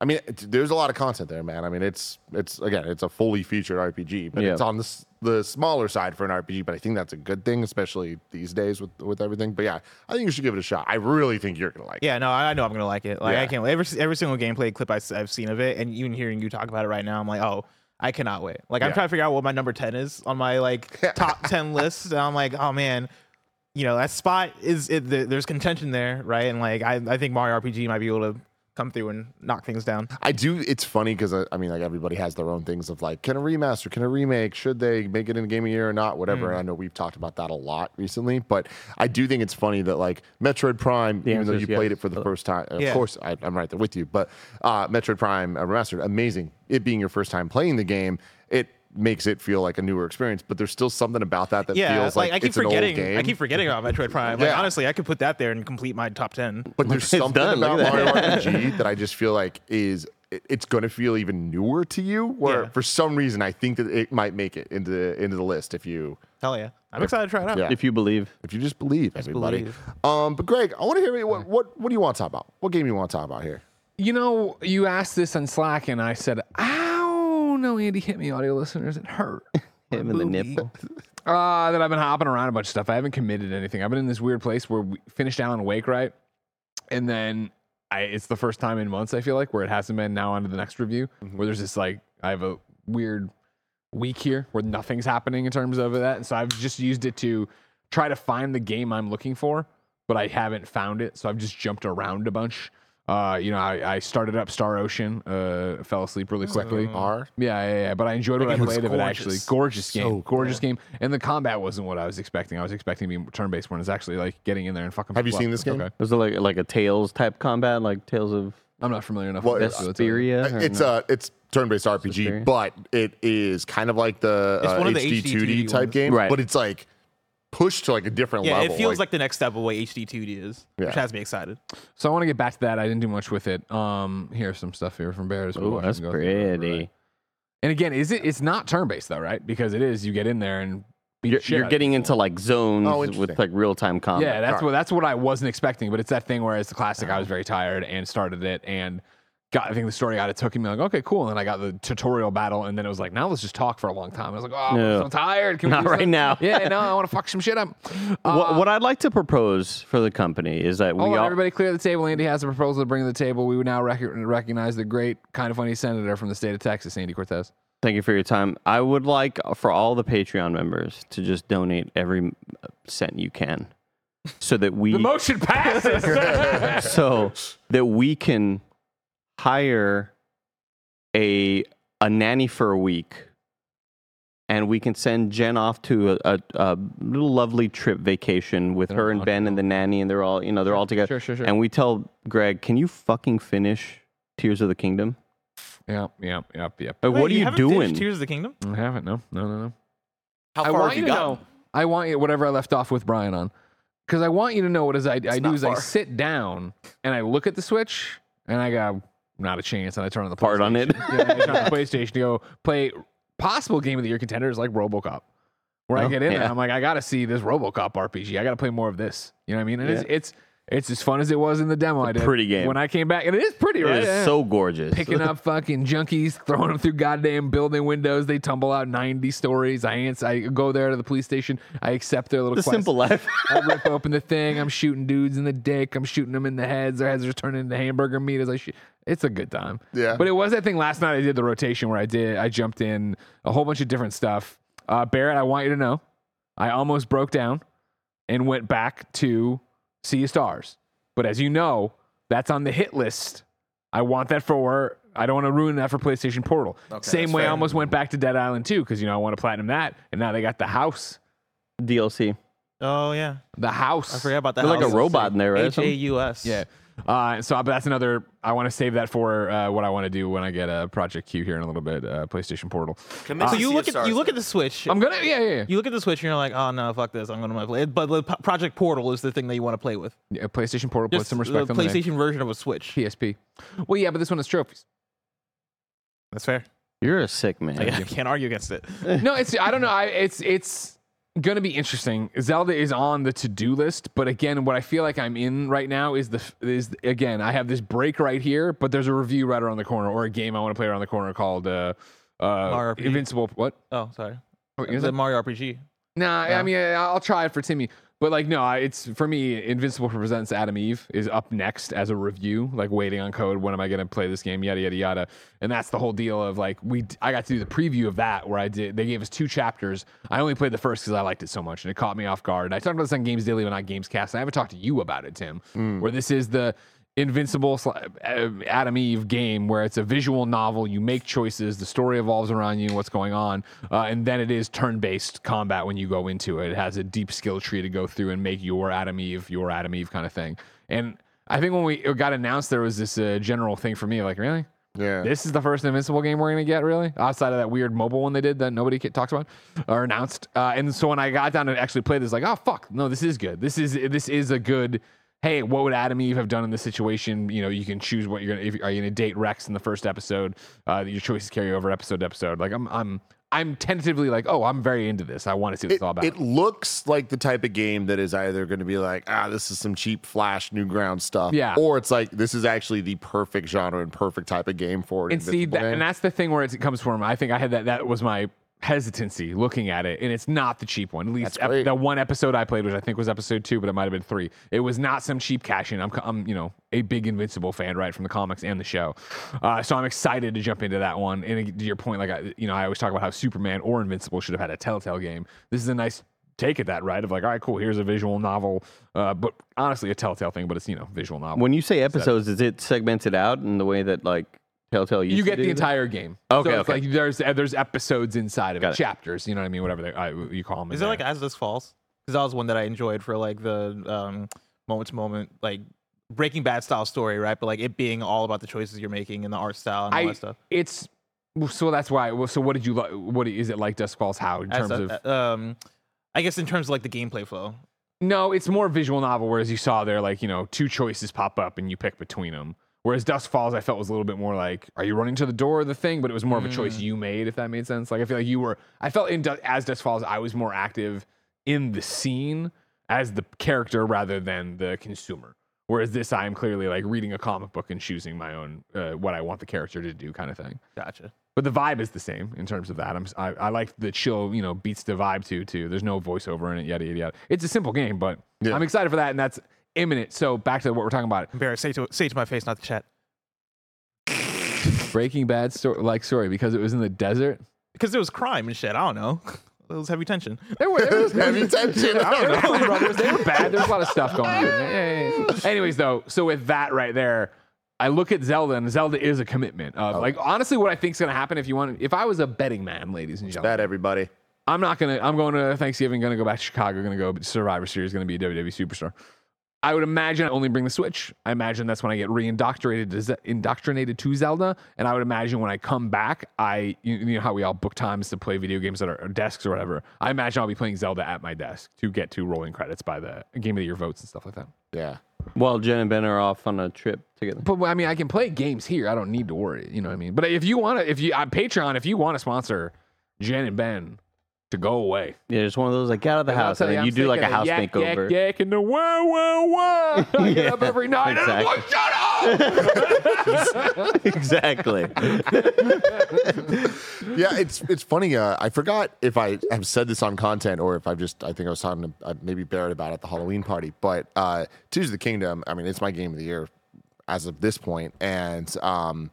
I mean, it, there's a lot of content there, man. I mean, it's, it's, again, it's a fully featured RPG, but Yeah. it's on the, s- the smaller side for an RPG, but I think that's a good thing, especially these days with, with everything. But yeah, I think you should give it a shot. I really think you're going to like it. Yeah, no, I I know I'm gonna like it. Like Yeah. I can't every every single gameplay clip I, have seen of it, and even hearing you talk about it right now, I'm like, oh, I cannot wait. Like I'm Yeah. trying to figure out what my number ten is on my like top ten list, and I'm like, oh man, you know that spot is it, there's contention there, right? And like I I think Mario RPG might be able to come through and knock things down. I do. It's funny because I, I mean, like everybody has their own things of like, can a remaster, can a remake, should they make it in a game of the year or not, whatever. Mm. And I know we've talked about that a lot recently, but I do think it's funny that like Metroid Prime, The even though you is played it for the first time, of Yeah. course I, I'm right there with you, but uh, Metroid Prime uh, remastered, amazing. It being your first time playing the game, it makes it feel like a newer experience. But there's still something about that that yeah, feels like, I keep it's an forgetting. old game. I keep forgetting about Metroid Prime. Like Yeah. honestly, I could put that there and complete my top ten. But there's It's something done, about at Mario that. RPG that I just feel like is it's going to feel even newer to you. Where Yeah. for some reason I think that it might make it into into the list if you Hell yeah, I'm excited to try it out. Yeah. If you believe, if you just believe everybody. believe. Um, but Greg, I want to hear what what what do you want to talk about? What game do you want to talk about here? You know, you asked this on Slack, and I said, "Ow, no, Andy hit me, audio listeners. It hurt." hit him in the nipple. Uh, that I've been hopping around a bunch of stuff. I haven't committed anything. I've been in this weird place where we finished Alan Wake, right? And then I, it's the first time in months I feel like where it hasn't been. Now on to the next review, where there's this like I have a weird week here where nothing's happening in terms of that, and so I've just used it to try to find the game I'm looking for, but I haven't found it. So I've just jumped around a bunch. Uh, you know, I, I started up Star Ocean, uh, fell asleep really quickly. R. Yeah, yeah, yeah. But I enjoyed what I game looks played of it actually. gorgeous. Gorgeous game. So gorgeous game. And the combat wasn't what I was expecting. I was expecting to be turn based when it's actually like getting in there and fucking. Have you people seen up. this game? Okay. Was it like like a Tales type combat, like Tales of I'm not familiar enough Well, with it's this. to tell you. Vesperia? or It's no? uh it's turn-based RPG, Suspiria? but it is kind of like the It's uh, one of the HD 2D HD type ones. game, Right. but it's like pushed to like a different Yeah, level. it feels like, the next step of what HD 2D is, Yeah. which has me excited. So I want to get back to that. I didn't do much with it. Um, here's some stuff here from Bears. Oh, that's pretty. And again, is it? It's not turn based though, right? Because it is. You get in there and beat You're, you're getting into like zones Oh, with like real time combat. Yeah, that's Alright. what that's what I wasn't expecting. But it's that thing where it's the classic. I was very tired and started it and got. I think the story got it took me like okay, cool. And then I got the tutorial battle, and then it was like now let's just talk for a long time. I was like, oh, No. I'm so tired. Can we Not do right something?" now. yeah, no, I want to fuck some shit up. what, Uh, what I'd like to propose for the company is that we all everybody clear the table. Andy has a proposal to bring to the table. We would now rec- recognize the great, kind of funny senator from the state of Texas, Andy Cortez. thank you for your time. I would like for all the Patreon members to just donate every cent you can, so that we The motion passes. so that we can hire a a nanny for a week and we can send Jen off to a, a, a little lovely trip vacation with her and Ben and the nanny and they're all you know they're all together Sure, sure, sure. and we tell Greg can you fucking finish Tears of the Kingdom yep, yep, yep, yep. Like, what are you haven't finished doing Tears of the Kingdom? I haven't. No, no, no, no. How I far want have you you to gotten? know. I want you whatever I left off with Brian on, because I want you to know what is I, I do not is I far. sit down and I look at the Switch and I go, not a chance, and I turn on the Part on it. PlayStation. yeah, I turn on the PlayStation to go play possible game of the year contenders like RoboCop. Where I Oh, get in there, yeah. I'm like, I got to see this RoboCop RPG. I got to play more of this. You know what I mean? And it's, it's It's as fun as it was in the demo I did. pretty game. When I came back, and it is pretty, It right? is Yeah. so gorgeous. picking up fucking junkies, throwing them through goddamn building windows. They tumble out 90 stories. I answer, I go there to the police station. I accept their little the quest. simple life. I rip open the thing. I'm shooting dudes in the dick. I'm shooting them in the heads. Their heads are turning into hamburger meat as I shoot. It's a good time. Yeah. But it was that thing last night. I did the rotation where I did. I jumped in a whole bunch of different stuff. Uh, Barrett, I want you to know, I almost broke down and went back to Sea of Stars. But as you know, that's on the hit list. I want that for. I don't want to ruin that for PlayStation Portal. Same that's way I almost went back to Dead Island 2 because you know I want to platinum that, and now they got the house. DLC. Oh yeah, The house. I forgot about that. Like a robot in there, right? H A U S. Yeah. Uh, so, but that's another. I want to save that for uh, what I want to do when I get a Project Q here in a little bit. Uh, PlayStation Portal. Commit So to you look of at you look at the Switch. I'm gonna. Yeah, yeah, yeah. You look at the Switch and you're like, oh no, fuck this. I'm gonna play it. But the P- Project Portal is the thing that you want to play with. yeah PlayStation Portal. Put Just some the respect on the name. PlayStation version of a Switch. PSP. Well, yeah, but this one is trophies. That's fair. You're a sick man. I can't argue against it. no, it's. I don't know. I, it's. It's gonna be interesting. Zelda is on the to-do list, but again, what I feel like I'm in right now is the is again. I have this break right here, but there's a review right around the corner or a game I want to play around the corner called uh, uh. Invincible. What? Oh, sorry. What is The it? Mario RPG. Nah, I mean, I'll try it for Timmy. But like, no, it's for me. Invincible presents Atom Eve is up next as a review, like waiting on code. When am I going to play this game? Yada yada yada. And that's the whole deal of like we. I got to do the preview of that where I did. They gave us two chapters. I only played the first because I liked it so much and it caught me off guard. And I talked about this on Games Daily, but not Games Cast. And I haven't talked to you about it, Tim. Mm. Where this is the Invincible uh, Atom Eve game where it's a visual novel. You make choices, the story evolves around you and what's going on, uh, and then it is turn-based combat when you go into it. It has a deep skill tree to go through and make your Atom Eve your Atom Eve kind of thing. And I think when we it got announced, there was this uh, general thing for me like, really. Yeah. This is the first Invincible game we're gonna get, really, outside of that weird mobile one they did that nobody talks about or announced. Uh, and so when I got down to actually play this, like, oh fuck, no, this is good. This is this is a good. Hey, what would Atom Eve have done in this situation? You know, you can choose what you're gonna. If, are you gonna date Rex in the first episode? Uh, your choices carry over episode to episode. Like I'm, I'm, I'm tentatively like, oh, I'm very into this. I want to see what it's all about. it looks like the type of game that is either going to be like, ah, this is some cheap flash new ground stuff, Yeah. or it's like this is actually the perfect genre and perfect type of game for it. and see that, and that's the thing where it comes from. I think I had that. That was my hesitancy looking at it, and it's not the cheap one. At least That's great. the one episode I played, which I think was episode two, but it might have been three. It was not some cheap cash in. I'm, I'm, you know, a big Invincible fan, right, from the comics and the show. Uh, so I'm excited to jump into that one. And to your point, like I, you know, I always talk about how Superman or Invincible should have had a Telltale game. This is a nice take at that, right? Of like, all right, cool. Here's a visual novel, uh, but honestly, a Telltale thing, but it's you know, visual novel. When you say episodes, is it segmented out in the way that like Telltale used you to get do the that? entire game. Okay, so it's okay. like there's uh, there's episodes inside of it, it. chapters. You know what I mean? Whatever they, I, you call them. Is it like As Dusk Falls? Because that was one that I enjoyed for like the um, moment to moment, like Breaking Bad style story, right? But like it being all about the choices you're making and the art style and all I, that stuff. it's so that's why. well, So what did you like? What is it like? Dusk Falls? How in terms a- of? um, I guess in terms of like the gameplay flow. No, it's more visual novel. Whereas you saw there, like you know, two choices pop up and you pick between them. Whereas Dusk Falls, I felt was a little bit more like, are you running to the door of the thing? But it was more of a Mm. choice you made, if that made sense. Like I feel like you were. I felt in Du- as Dusk Falls, I was more active in the scene as the character rather than the consumer. Whereas this, I am clearly like reading a comic book and choosing my own uh, what I want the character to do, kind of thing. Gotcha. But the vibe is the same in terms of that. I'm, I, I like the chill, you know, beats the vibe too. Too. There's no voiceover in it. Yada yada yada. It's a simple game, but Yeah. I'm excited for that, and that's imminent. So back to what we're talking about. Barrett, say to say to my face, not the chat. Breaking Bad story, like story because it was in the desert. Because there was crime and shit. I don't know. It was heavy tension. There were, there was Heavy tension. I don't know, brothers. They were bad. There's a lot of stuff going on. Yeah, yeah, yeah. Anyways, though, so with that right there, I look at Zelda, and Zelda is a commitment. Of, Oh. Like honestly, what I think is going to happen if you want, if I was a betting man, ladies and gentlemen, Bet everybody. I'm not gonna. I'm going to Thanksgiving. Going to go back to Chicago. Going to go Survivor Series. Going to be a WWE superstar. I would imagine I only bring the Switch. I imagine that's when I get re-indoctrinated to Ze- indoctrinated to Zelda. And I would imagine when I come back, I you, you know how we all book times to play video games at our our desks or whatever. I imagine I'll be playing Zelda at my desk to get to rolling credits by the Game of the Year votes and stuff like that. Yeah. Well, Jen and Ben are off on a trip together. But I mean, I can play games here. I don't need to worry. You know what I mean? But if you want to, if you uh, Patreon, if you want to sponsor Jen and Ben to go away. Yeah, it's one of those like get out of the And house, and then you do like a house yak, makeover. Yak, yak, and the whoa, whoa, whoa. I get up every night and I'm like, shut up. exactly. yeah, it's it's funny. Uh, I forgot if I have said this on content or if I've just I think I was talking to uh, maybe Barrett about it at the Halloween party. But uh, Tears of the Kingdom, I mean, it's my game of the year as of this point, and um,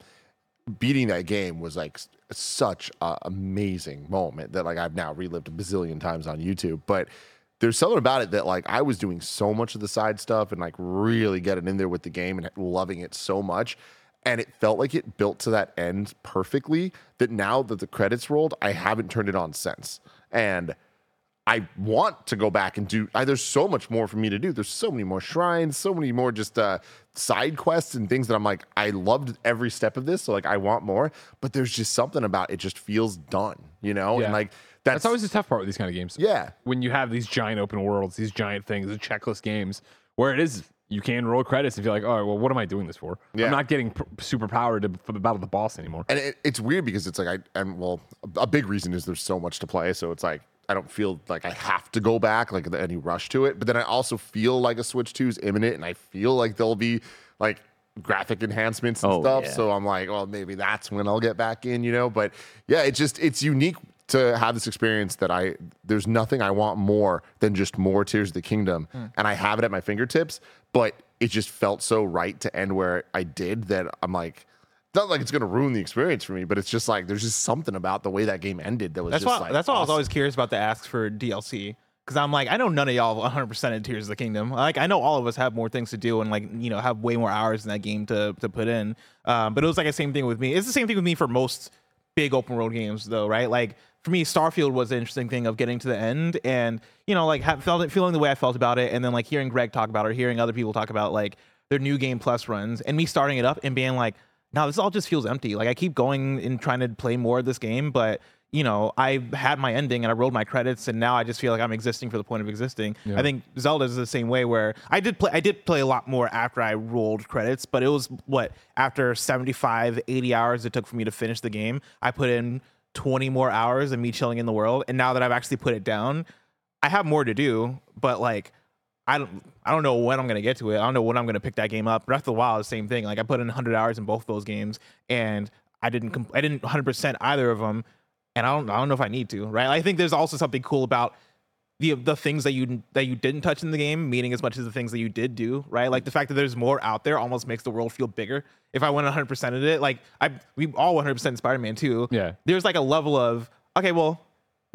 beating that game was like s- such an amazing moment that like I've now relived a bazillion times on YouTube. But there's something about it that like I was doing so much of the side stuff and like really getting in there with the game and loving it so much. And it felt like it built to that end perfectly that now that the credits rolled, I haven't turned it on since. And I want to go back and do. I, there's so much more for me to do. There's so many more shrines, so many more just uh, side quests and things that I'm like, I loved every step of this. So like, I want more. But there's just something about it. Just feels done, you know. Yeah. And like that's, That's always the tough part with these kind of games. yeah. When you have these giant open worlds, these giant things, the checklist games, where it is you can roll credits and feel like, oh, well, what am I doing this for? Yeah. I'm not getting pr- super powered to, for the battle the boss anymore. And it, it's weird because it's like I and well, a big reason is there's so much to play. So it's like I don't feel like I have to go back, like any rush to it. But then I also feel like a Switch 2 is imminent, and I feel like there'll be like graphic enhancements and Oh, stuff. yeah. So I'm like, well, maybe that's when I'll get back in, you know. But yeah, it's just it's unique to have this experience that I there's nothing I want more than just more Tears of the Kingdom, hmm. and I have it at my fingertips. But it just felt so right to end where I did that I'm like. It's not like it's gonna ruin the experience for me, but it's just like there's just something about the way that game ended that was That's just why. like that's why I was always curious about the asks for DLC because I'm like, I know none of y'all 100 percent in Tears of the Kingdom. Like, I know all of us have more things to do and like you know have way more hours in that game to to put in. Um, but it was like the same thing with me. It's the same thing with me for most big open world games, though, right? Like for me, Starfield was the interesting thing of getting to the end and you know like have, felt it, feeling the way I felt about it, and then like hearing Greg talk about it, or hearing other people talk about like their new game plus runs, and me starting it up and being like no, this all just feels empty. Like I keep going and trying to play more of this game, but you know, I had my ending and I rolled my credits, and now I just feel like I'm existing for the point of existing. I think Zelda is the same way, where I did play, I did play a lot more after I rolled credits, but it was what after 75, 80 hours it took for me to finish the game. I put in 20 more hours of me chilling in the world, and now that I've actually put it down, I have more to do, but like. I don't I don't know when I'm gonna get to it. I don't know when I'm gonna pick that game up. Breath of the Wild, the same thing. Like I put in 100 hours in both those games, and I didn't com- I didn't 100 percent either of them, and I don't I don't know if I need to. Right? I think there's also something cool about the the things that you that you didn't touch in the game, meaning as much as the things that you did do. Right? Like the fact that there's more out there almost makes the world feel bigger. If I went 100 percent of it, like I we all 100 percent Spider Man too. Yeah. There's like a level of okay, well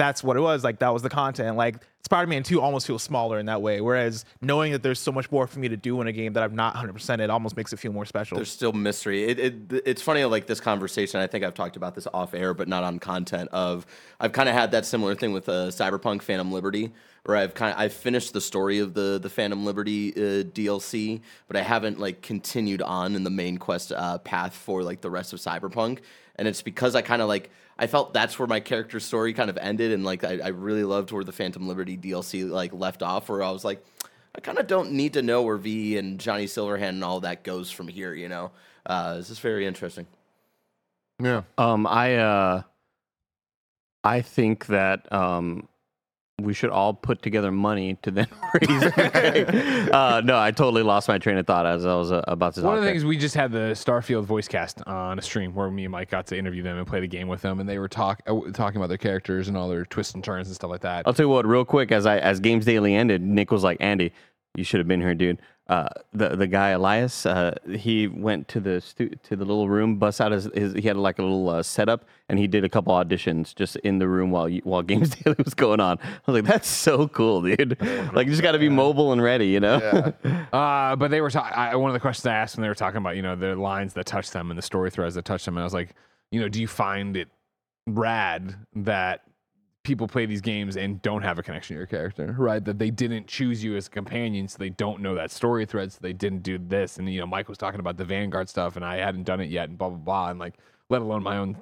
that's what it was. Like that was the content. Like Spider-Man 2 almost feels smaller in that way. Whereas knowing that there's so much more for me to do in a game that I'm not 100%, it almost makes it feel more special. There's still mystery. It, it it's funny like this conversation. I think I've talked about this off air, but not on content. Of I've kind of had that similar thing with uh, Cyberpunk Phantom Liberty, where I've kind of I've finished the story of the the Phantom Liberty uh, DLC, but I haven't like continued on in the main quest uh, path for like the rest of Cyberpunk. And it's because I kind of like I felt that's where my character's story kind of ended, and like I, I really loved where the Phantom Liberty DLC like left off, where I was like. I kind of don't need to know where V and Johnny Silverhand and all that goes from here, you know. Uh, this is very interesting. yeah. Um, I uh, I think that um, we should all put together money to then raise. uh, no, I totally lost my train of thought as I was uh, about to. One of the there. things we just had the Starfield voice cast on a stream where me and Mike got to interview them and play the game with them, and they were talk uh, talking about their characters and all their twists and turns and stuff like that. I'll tell you what, real quick, as I as Games Daily ended, Nick was like, "Andy, you should have been here, dude." Uh, the the guy Elias, uh, he went to the stu- to the little room, bust out his, his he had like a little uh, setup, and he did a couple auditions just in the room while you, while Games Daily was going on. I was like, "That's so cool, dude! like, you just got to be mobile and ready, you know." Uh, but they were ta- I, one of the questions I asked when they were talking about you know the lines that touch them and the story threads that touch them, and I was like, you know, do you find it rad that people play these games and don't have a connection to your character, right? That they didn't choose you as a companion, so they don't know that story thread, so they didn't do this. And you know, Mike was talking about the Vanguard stuff, and I hadn't done it yet, and blah blah blah, and like, let alone my own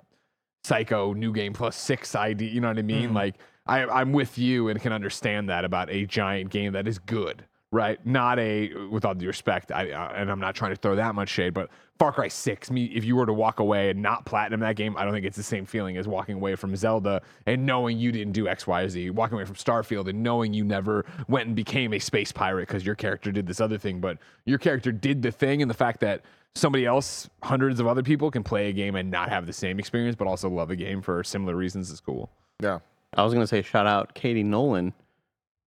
Psycho New Game Plus Six ID. You know what I mean? Mm-hmm. Like, I, I'm with you and can understand that about a giant game that is good, right? Not a, with all due respect, I, uh, and I'm not trying to throw that much shade, but Far Cry 6, me, if you were to walk away and not platinum that game, I don't think it's the same feeling as walking away from Zelda and knowing you didn't do X, Y, or Z. Walking away from Starfield and knowing you never went and became a space pirate because your character did this other thing, but your character did the thing, and the fact that somebody else, hundreds of other people, can play a game and not have the same experience, but also love a game for similar reasons is cool. Yeah. I was gonna say shout out Katie Nolan.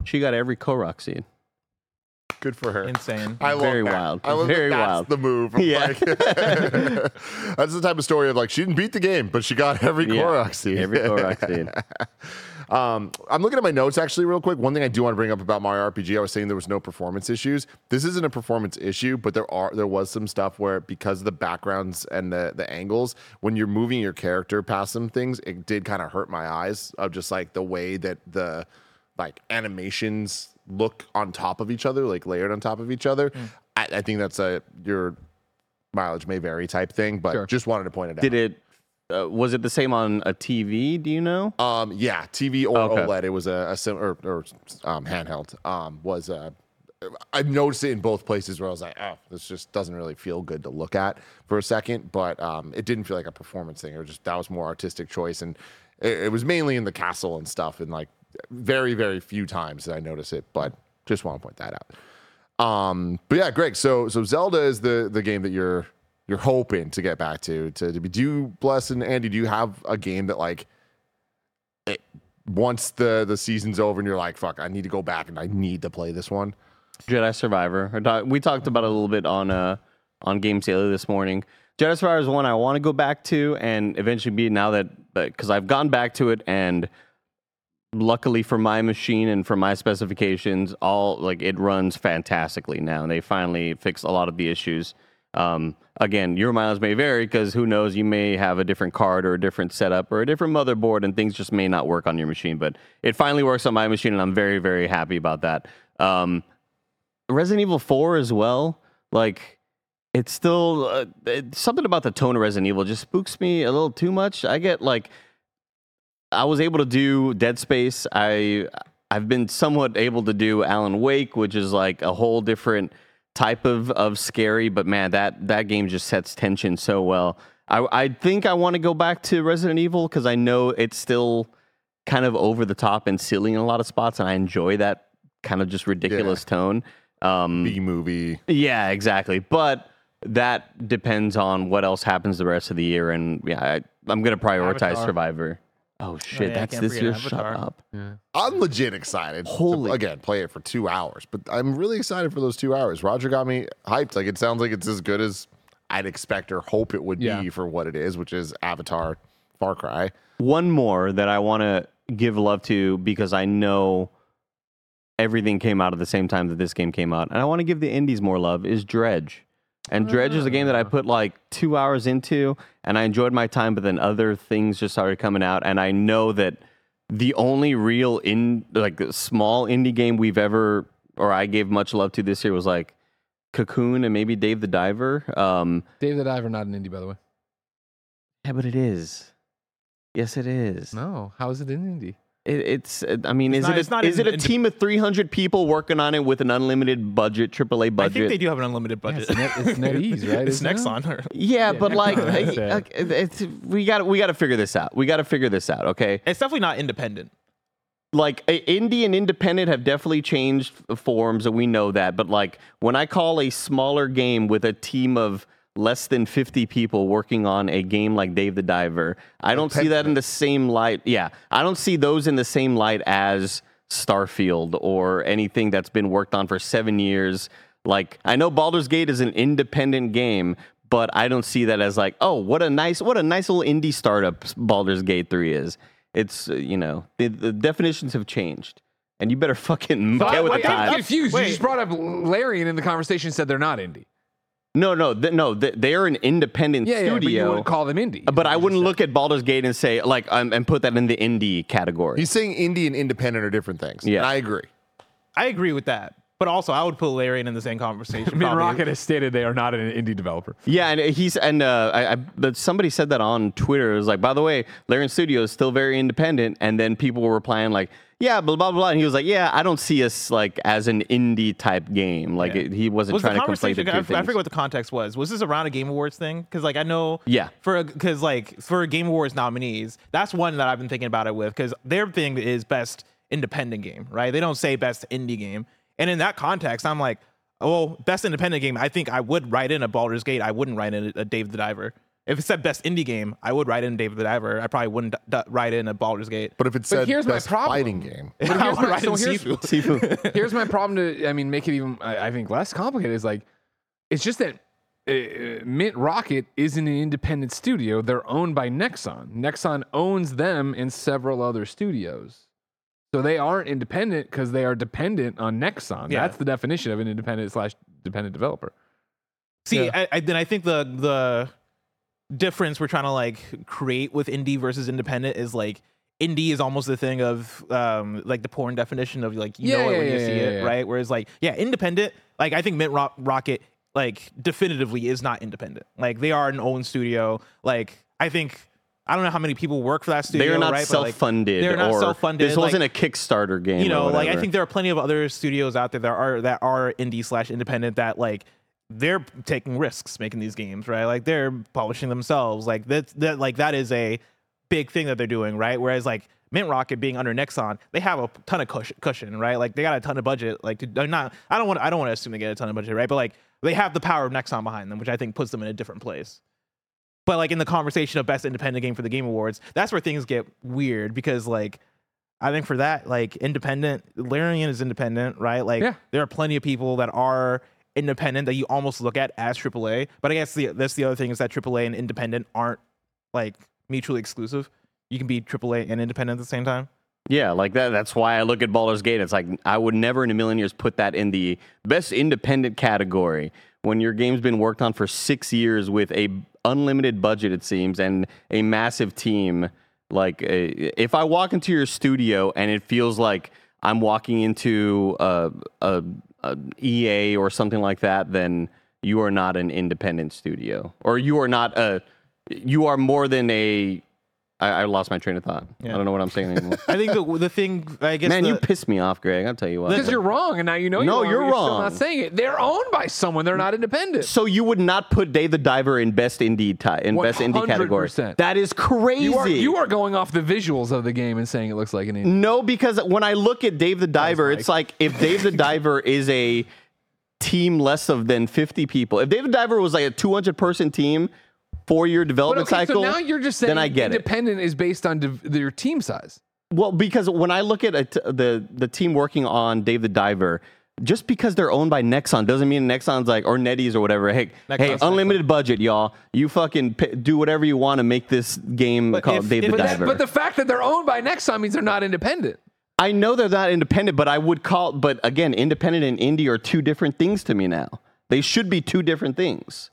She got every Korok seed. Good for her. Insane. I love Very that. wild. I love Very that that's wild. the move. Yeah. Like- that's the type of story of like she didn't beat the game, but she got every Yeah, Korok seed. every Korok seed. Um, I'm looking at my notes actually, real quick. One thing I do want to bring up about Mario RPG, I was saying there was no performance issues. This isn't a performance issue, but there are there was some stuff where because of the backgrounds and the the angles, when you're moving your character past some things, it did kind of hurt my eyes of just like the way that the like animations look on top of each other, like layered on top of each other. I, I think that's a your mileage may vary type thing, but Sure. just wanted to point it out. Did it? Uh, was it the same on a TV? Do you know? Um, yeah, TV or Okay. OLED. It was a, a sim- or, or um, handheld. Um, was uh, I noticed it in both places where I was like, oh, this just doesn't really feel good to look at for a second. But um, it didn't feel like a performance thing. It was just that was more artistic choice, and it, it was mainly in the castle and stuff, and like very very few times that I notice it. But just want to point that out. Um, but yeah, Greg. So so Zelda is the the game that you're you're hoping to get back to to, to be. Do you bless and Andy? Do you have a game that like it, once the the season's over and you're like, fuck, I need to go back and I need to play this one. Jedi Survivor. We talked about it a little bit on uh on Games Daily this morning. Jedi Survivor is one I want to go back to and eventually be now that because I've gone back to it and luckily for my machine and for my specifications, all like it runs fantastically now. They finally fixed a lot of the issues. Um, again, your miles may vary because who knows, you may have a different card or a different setup or a different motherboard, and things just may not work on your machine. But it finally works on my machine, and I'm very, very happy about that. Um, Resident Evil 4 as well. Like, it's still uh, something about the tone of Resident Evil just spooks me a little too much. I get like, I was able to do Dead Space. I I've been somewhat able to do Alan Wake, which is like a whole different type of of scary. But man, that that game just sets tension so well. I I think I want to go back to Resident Evil because I know it's still kind of over the top and silly in a lot of spots, and I enjoy that kind of just ridiculous tone. Um, B movie. yeah, exactly. But that depends on what else happens the rest of the year, and yeah, I, I'm gonna prioritize Avatar. Survivor. Oh shit, yeah, I that's can't this forget year. Shut Avatar. up. I'm legit excited. to, Holy- again, play it for two hours, but I'm really excited for those two hours. Roger got me hyped. Like it sounds like it's as good as I'd expect or hope it would Yeah. be for what it is, which is Avatar, Far Cry. One more that I want to give love to because I know everything came out at the same time that this game came out, and I want to give the indies more love. Is Dredge. And Dredge is a game that I put like two hours into, and I enjoyed my time. But then other things just started coming out, and I know that the only real in like small indie game we've ever or I gave much love to this year was like Cocoon and maybe Dave the Diver. Um, Dave the Diver, not an indie, by the way. yeah, but it is. Yes, it is. No, how is it an indie? It, it's. uh, I mean, It's is not- it it's a, not is in- it a in- team of three hundred people working on it with an unlimited budget, AAA budget? I think they do have an unlimited budget. it's Net- it's NetEase, right? it's Isn't it? Nexon. or- Yeah, but like, no, that's it. it's, we got we got to figure this out. We got to figure this out. Okay, It's definitely not independent. like indie and independent have definitely changed forms, and we know that. But like when I call a smaller game with a team of less than 50 people working on a game like Dave the Diver, I don't see that in the same light. Yeah, I don't see those in the same light as Starfield or anything that's been worked on for seven years. Like I know Baldur's Gate is an independent game, but I don't see that as like, oh, what a nice, what a nice little indie startup Baldur's Gate Three is. It's uh, you know the, the definitions have changed, and you better fucking get with the I'm times. confused. You Wait. just brought up Larian in the conversation said they're not indie. No, no, th- no. th- They're an independent Yeah, yeah, but you studio. wouldn't call them indie. but I wouldn't look at Baldur's Gate and say like um, and put that in the indie category. He's saying indie and independent are different things. Yeah. And I agree. I agree with that. But also, I would put Larian in the same conversation. Mint probably. Rocket has stated they are not an indie developer. Yeah, and he's and uh, I, I but somebody said that on Twitter. It was like, by the way, Larian Studio is still very independent, and then people were replying like, yeah, blah blah blah, and he was like, yeah, I don't see us like as an indie type game. Like Yeah. it, he wasn't was the trying to conflate the conversation? two I, I forget what the context was. Was this around a Game Awards thing? Because like I know, Yeah. for because like for Game Awards nominees, that's one that I've been thinking about it with because their thing is best independent game, right? They don't say best indie game, and in that context, I'm like, well, best independent game. I think I would write in a Baldur's Gate. I wouldn't write in a, a Dave the Diver. If it said best indie game, I would write in Dave the Diver. I probably wouldn't d- d- write in a Baldur's Gate. But if it said here's my best problem. fighting game, But here's my, write so here's, Sifu. here's my problem to, I mean, make it even, I, I think, less complicated is like, it's just that uh, Mint Rocket isn't an independent studio. They're owned by Nexon. Nexon owns them and several other studios. So they aren't independent because they are dependent on Nexon. Yeah. That's the definition of an independent slash dependent developer. See, Yeah. I, I, then I think the the difference we're trying to like create with indie versus independent is like indie is almost the thing of um like the porn definition of like you Yeah, know it yeah, when you see yeah, it, yeah. right? Whereas like yeah, independent, like I think Mint Ro- Rocket like definitively is not independent. Like they are an own studio. Like I think I don't know how many people work for that studio. they are not right? Self-funded. they're not self-funded. This wasn't a Kickstarter game. you know, like I think there are plenty of other studios out there that are that are indie slash independent that like they're taking risks making these games, right? Like they're publishing themselves. Like that that like that is a big thing that they're doing, right? Whereas like Mint Rocket being under Nexon, they have a ton of cushion, cushion right? Like they got a ton of budget. Like to, they're not, I don't want, I don't want to assume they get a ton of budget, right? But like they have the power of Nexon behind them, which I think puts them in a different place. But like in the conversation of best independent game for the Game Awards, that's where things get weird because like I think for that, like independent, Larian is independent, right? Like Yeah. there are plenty of people that are independent that you almost look at as AAA. But I guess the that's the other thing is that AAA and independent aren't like mutually exclusive. You can be AAA and independent at the same time. Yeah, like that. That's why I look at Baldur's Gate. It's like I would never in a million years put that in the best independent category when your game's been worked on for six years with a unlimited budget, it seems, and a massive team. Like, uh, if I walk into your studio and it feels like I'm walking into a, a, a EA or something like that, then you are not an independent studio, or you are not a. You are more than a. I, I lost my train of thought. I don't know what I'm saying anymore. I think the the thing I guess Man, the, you pissed me off, Greg. I'll tell you what. Because you're wrong, and now you know No, you're, you're wrong. Still wrong. not saying it. They're owned by someone. They're not independent. so you would not put Dave the Diver in best indie ti- in best indie category. That is crazy. You are you are going off the visuals of the game and saying it looks like an indie. no, because when I look at Dave the Diver, it's like if Dave the Diver is a team less of than 50 people. If Dave the Diver was like a 200 person team, four year But development okay, cycle. so now you're just saying then I get it. independent is based on div- their team size. Well, because when I look at a t- the the team working on Dave the Diver, just because they're owned by Nexon doesn't mean Nexon's like or NetEase or whatever. Hey, hey, Nexon's unlimited budget, y'all. You fucking p- do whatever you want to make this game But called if- Dave if the But, that, Diver. but the fact that they're owned by Nexon means they're not independent. I know they're not independent, but I would call. But again, independent and indie are two different things to me now. They should be two different things.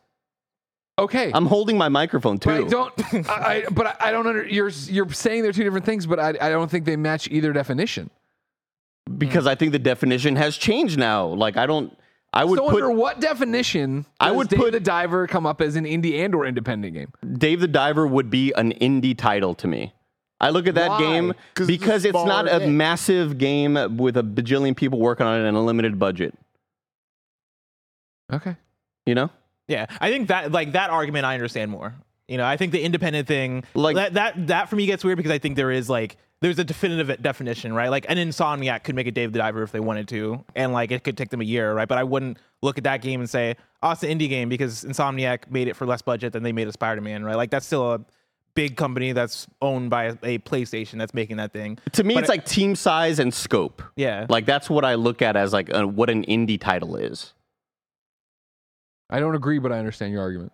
Okay. I'm holding my microphone but I too. don't. I, I, but I, I don't under. You're you're saying they're two different things, but I, I don't think they match either definition. because I think the definition has changed now. Like I don't. I would so put under what definition? I would Dave put- the Diver come up as an indie and or independent game. Dave the Diver would be an indie title to me. I look at that Why? game 'Cause it's a because it's not a game. massive game with a bajillion people working on it and a limited budget. Okay. You know? Yeah, I think that like that argument I understand more. You know, I think the independent thing Like- that that that for me gets weird because I think there is like there's a definitive definition, right? Like an Insomniac could make a Dave the Diver if they wanted to, and like it could take them a year, right? But I wouldn't look at that game and say, "Oh, it's an indie game" because Insomniac made it for less budget than they made a Spider-Man, right? Like that's still a big company that's owned by a, a PlayStation that's making that thing. To me, But it's I- like team size and scope. Yeah. Like that's what I look at as like a, what an indie title is. I don't agree, but I understand your argument.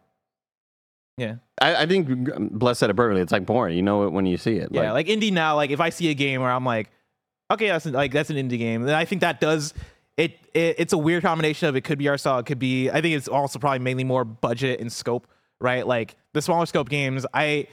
Yeah. I, I think Bless said it perfectly. It's like porn. You know it when you see it. Yeah, like, indie now, like if I see a game where I'm like, okay, that's an, like that's an indie game, then I think that does it, it. It's a weird combination of it could be our style, it could be. I think it's also probably mainly more budget and scope, right? Like the smaller scope games, I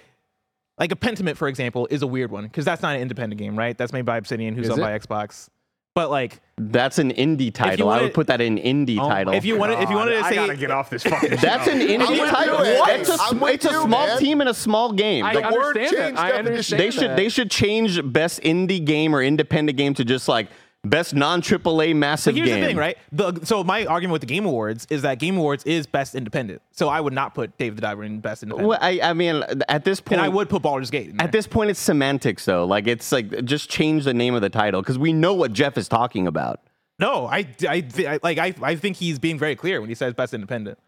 like a Pentiment, for example, is a weird one because that's not an independent game, right? That's made by Obsidian, who's Is owned it? by Xbox. But like, That's an indie title. I would put that in indie oh, title. if you wanted, if you wanted to say, I gotta get off this fucking. That's show. an indie title. you. It's a, I'm sm- it's a you, small man. team and a small game. I The word understand changed that. I definition. understand they should that. they should change best indie game or independent game to just like best non AAA massive here's game. the thing, right? The, so my argument with the Game Awards is that Game Awards is best independent. So I would not put Dave the Diver in best independent. Well, I, I mean, at this point, and I would put Baldur's Gate. In there. At this point, it's semantics, though. Like it's like just change the name of the title because we know what Jeff is talking about. no, I, I, I like I, I think he's being very clear when he says best independent.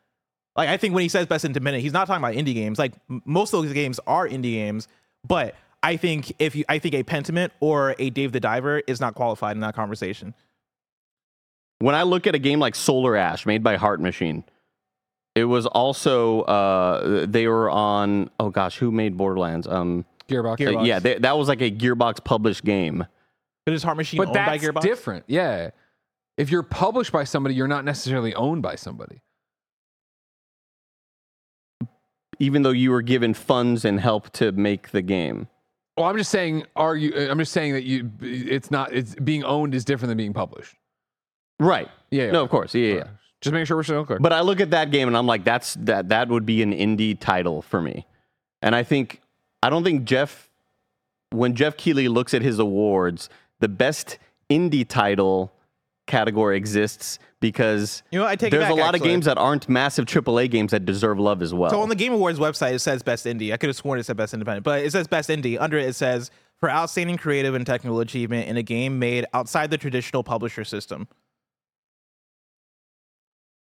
Like I think when he says best independent, he's not talking about indie games. Like m- most of those games are indie games, but I think if you, I think a Pentiment or a Dave the Diver is not qualified in that conversation. When I look at a game like Solar Ash, made by Heart Machine, it was also uh, they were on. Oh gosh, who made Borderlands? Um, Gearbox. uh, yeah, they, that was like a Gearbox published game. But is Heart Machine but owned by that's Gearbox? different. Yeah, if you're published by somebody, you're not necessarily owned by somebody. Even though you were given funds and help to make the game. Well, I'm just saying. Are you? Uh, I'm just saying that you. It's not. It's being owned is different than being published. Right. Yeah. yeah. No, of course. Yeah, yeah. yeah. Just make sure we're still clear. But I look at that game and I'm like, that's that that would be an indie title for me. And I think I don't think Jeff when Jeff Keighley looks at his awards, the best indie title category exists because You know, I take there's back, a lot actually. of games that aren't massive AAA games that deserve love as well. So on the Game Awards website, it says Best Indie. I could have sworn it said Best Independent, but it says Best Indie. Under it, it says for outstanding creative and technical achievement in a game made outside the traditional publisher system.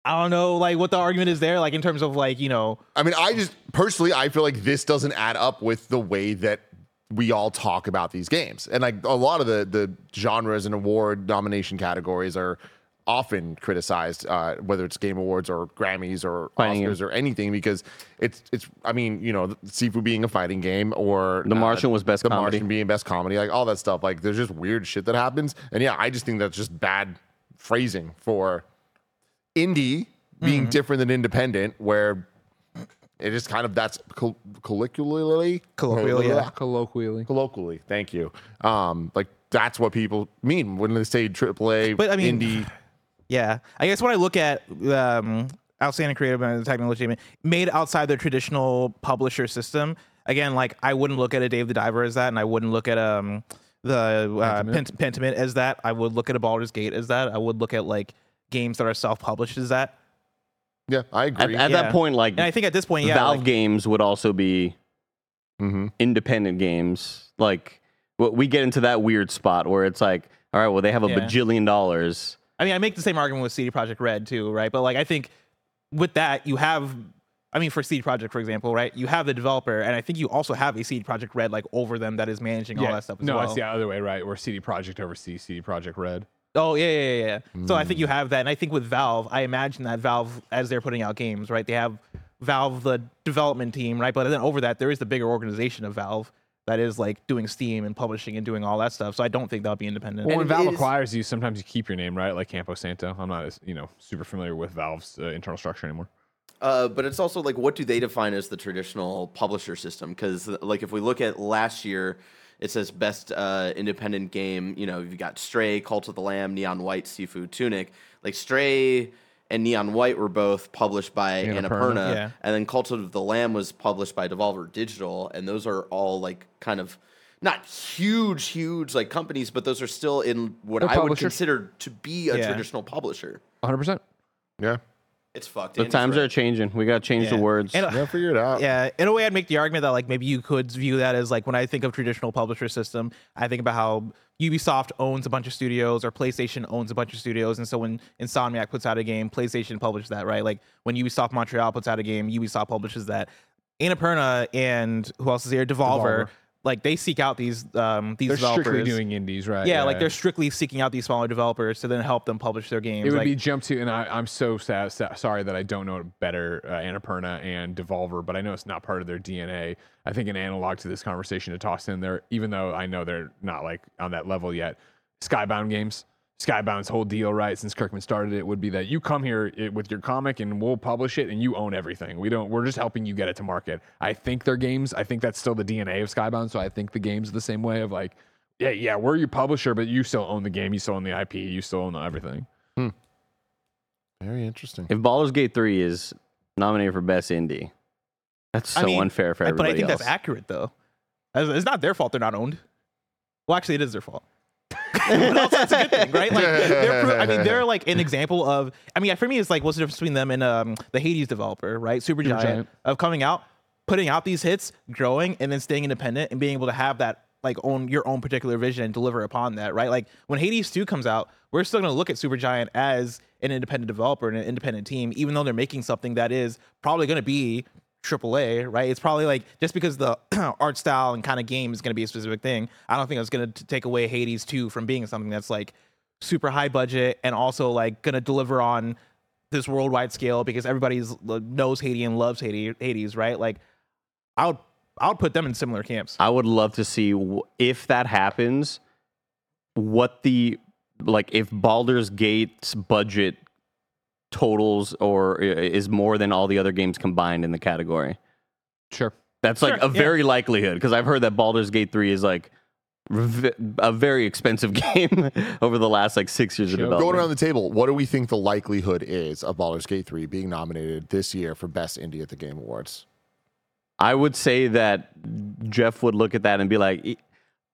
I don't know, like what the argument is there, like in terms of like you know, I mean, I just personally, I feel like this doesn't add up with the way that we all talk about these games, and like a lot of the the genres and award nomination categories are often criticized, uh, whether it's Game Awards or Grammys or Fighting Oscars or anything, because it's it's. I mean, you know, Sifu being a fighting game or The Martian was best The comedy. Martian being best comedy, like all that stuff. Like, there's just weird shit that happens, and yeah, I just think that's just bad phrasing for indie being Mm-hmm. different than independent, where it is kind of that's col- colloquially Colloquially, yeah. colloquially. colloquially. Thank you. Um, like that's what people mean when they say AAA, But, I mean- indie. Yeah. I guess when I look at um, outstanding creative and technical achievement made outside the traditional publisher system, again, like I wouldn't look at a Dave the Diver as that, and I wouldn't look at um the uh, Pentiment. Pent- Pentiment as that. I would look at a Baldur's Gate as that. I would look at like games that are self-published as that. Yeah, I agree. at Yeah. that point, like And I think at this point, yeah, Valve like- games would also be hmm independent games. Like w- we get into that weird spot where it's like, all right, well, they have a Yeah. bajillion dollars. I mean, I make the same argument with CD Projekt Red too, right? But like, I think with that, you have, I mean, for CD Projekt, for example, right? You have the developer, and I think you also have a CD Projekt Red like over them that is managing all that stuff as no, well. No, it's the other way, right? Where CD Projekt oversees CD Projekt Red. Oh yeah, yeah, yeah. yeah. So I think you Mm. have that, and I think with Valve, I imagine that Valve, as they're putting out games, right? They have Valve, the development team, right? But then over that, there is the bigger organization of Valve that is like doing Steam and publishing and doing all that stuff. So I don't think that'll be independent. Well, when And Valve it is- acquires you, sometimes you keep your name, right? Like Campo Santo. I'm not, as, you know, super familiar with Valve's uh, internal structure anymore. Uh, but it's also like, what do they define as the traditional publisher system? Because, like, if we look at last year, it says best uh, independent game. You know, you've got Stray, Cult of the Lamb, Neon White, Sifu Tunic. Like, Stray and Neon White were both published by Annapurna. Annapurna, Yeah. and then Cult of the Lamb was published by Devolver Digital, and those are all like kind of not huge, huge like companies, but those are still in what They're I would consider to be a Yeah. traditional publisher. 100%. Yeah, It's fucked. The times are changing. We got to change the words. And, uh, yeah, figure it out. Yeah, in a way, I'd make the argument that like maybe you could view that as like when I think of traditional publisher system, I think about how Ubisoft owns a bunch of studios or PlayStation owns a bunch of studios, and so when Insomniac puts out a game, PlayStation publishes that, right? Like when Ubisoft Montreal puts out a game, Ubisoft publishes that. Annapurna and who else is here? Devolver, Devolver. Like they seek out these um these They're developers. strictly doing indies, right? yeah, like they're strictly seeking out these smaller developers to then help them publish their games. It would like, be jump to, and I, I'm so sad, sa- sorry that I don't know better, uh, Annapurna and Devolver, but I know it's not part of their DNA. I think an analog to this conversation to toss in there, even though I know they're not like on that level yet. Skybound Games, Skybound's whole deal, right, since Kirkman started it, would be that you come here eh, with your comic and we'll publish it, and you own everything. We don't. We're just helping you get it to market. I think their games. I think that's still the DNA of Skybound. So I think the games are the same way of like yeah, yeah, we're your publisher, but you still own the game, you still own the IP, you still own everything. Hmm. Very interesting. If Baldur's Gate 3 is nominated for Best Indie, that's so I mean, unfair for everybody But I think else. that's accurate though. It's it's not their fault they're not owned. Well, actually, it is their fault. But also, that's a good thing, right? Like, they're, pro- I mean, they're like an example of. I mean, for me, it's like what's the difference between them and um, the Hades developer, right? Supergiant, Supergiant. of coming out, putting out these hits, growing, and then staying independent and being able to have that like own your own particular vision and deliver upon that, right? Like when Hades 2 comes out, we're still going to look at Supergiant as an independent developer and an independent team, even though they're making something that is probably going to be AAA, right? It's probably like just because the art style and kind of game is going to be a specific thing. I don't think it's going to take away Hades 2 from being something that's like super high budget and also like going to deliver on this worldwide scale because everybody's knows Hades and loves Hades, right? Like I would I would put them in similar camps. I would love to see if that happens, what the like if Baldur's Gate's budget totals or is more than all the other games combined in the category. Sure. That's like Sure, a yeah. very likelihood because I've heard that Baldur's Gate 3 is like a very expensive game over the last like 6 years of development. Going around the table, what do we think the likelihood is of Baldur's Gate 3 being nominated this year for Best Indie at the Game Awards? I would say that Jeff would look at that and be like, "E-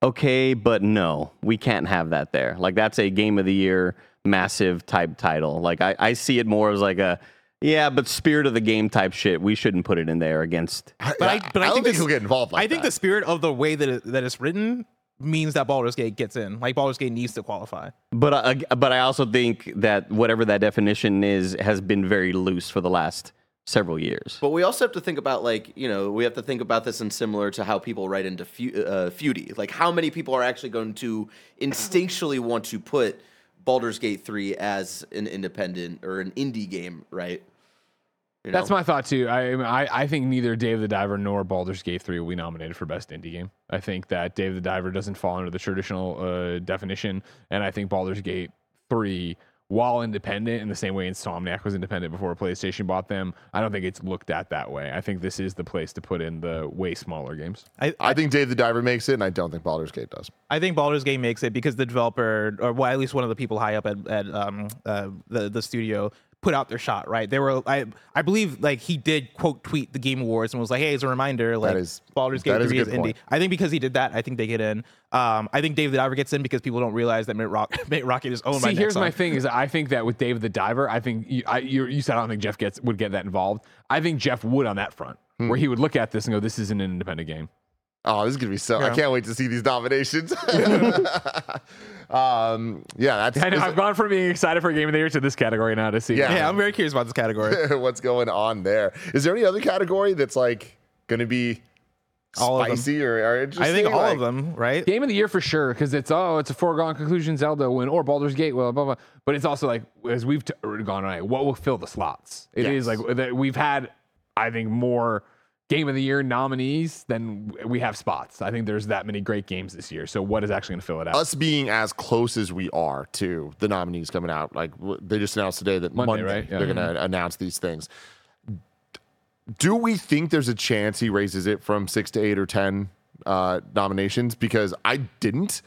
okay, but no, we can't have that there. Like, that's a game of the year, massive type title. Like, I, I see it more as like a, yeah, but spirit of the game type shit. We shouldn't put it in there against. But I, but I, don't think, think this- he'll get involved like I think that. the spirit of the way that it, that it's written means that Baldur's Gate gets in. Like Baldur's Gate needs to qualify. But I, but I also think that whatever that definition is has been very loose for the last several years. But we also have to think about like you know we have to think about this in similar to how people write into fu- uh, Feudy. Like how many people are actually going to instinctually want to put Baldur's Gate three as an independent or an indie game, right? You That's my thought too. I, I I think neither Dave the Diver nor Baldur's Gate 3 will be nominated for best indie game. I think that Dave the Diver doesn't fall under the traditional uh, definition, and I think Baldur's Gate 3, while independent in the same way Insomniac was independent before PlayStation bought them, I don't think it's looked at that way. I think this is the place to put in the way smaller games. I, I think Dave the Diver makes it, and I don't think Baldur's Gate does. I think Baldur's Gate makes it because the developer, or well, at least one of the people high up at, at um, uh, the the studio, put out their shot. Right? They were, I I believe, like he did quote tweet the Game Awards and was like, "Hey, as a reminder, like is- Baldur's Gate that is a 3 is good indie." I think because he did that, I think they get in. Um, I think Dave the Diver gets in because people don't realize that Mint, Rock, Mint Rocket is owned by See, here's Nexon. my thing: is I think that with Dave the Diver, I think you, I, you, you said I don't think Jeff gets would get that involved. I think Jeff would on that front, Hmm. where he would look at this and go, "This isn't an independent game." Oh, this is gonna be so! I can't wait to see these nominations. um, yeah, that's I know, I've gone from being excited for Game of the Year to this category now to see. Yeah. Yeah, I'm very curious about this category. what's going on there. Is there any other category that's like gonna be All of them. spicy or, or I think all Like, of them, right? Game of the year for sure, because it's oh, it's a foregone conclusion Zelda win or Baldur's Gate, well, blah blah. But it's also like as we've t- gone on, what will fill the slots? It is Yes. like that we've had, I think, more Game of the Year nominees then we have spots. I think there's that many great games this year. So what is actually going to fill it out? Us being as close as we are to the nominees coming out, like they just announced today that Monday, Monday, right? Yeah. they're going to announce these things. Do we think there's a chance he raises it from six to eight or ten uh, nominations? Because I didn't,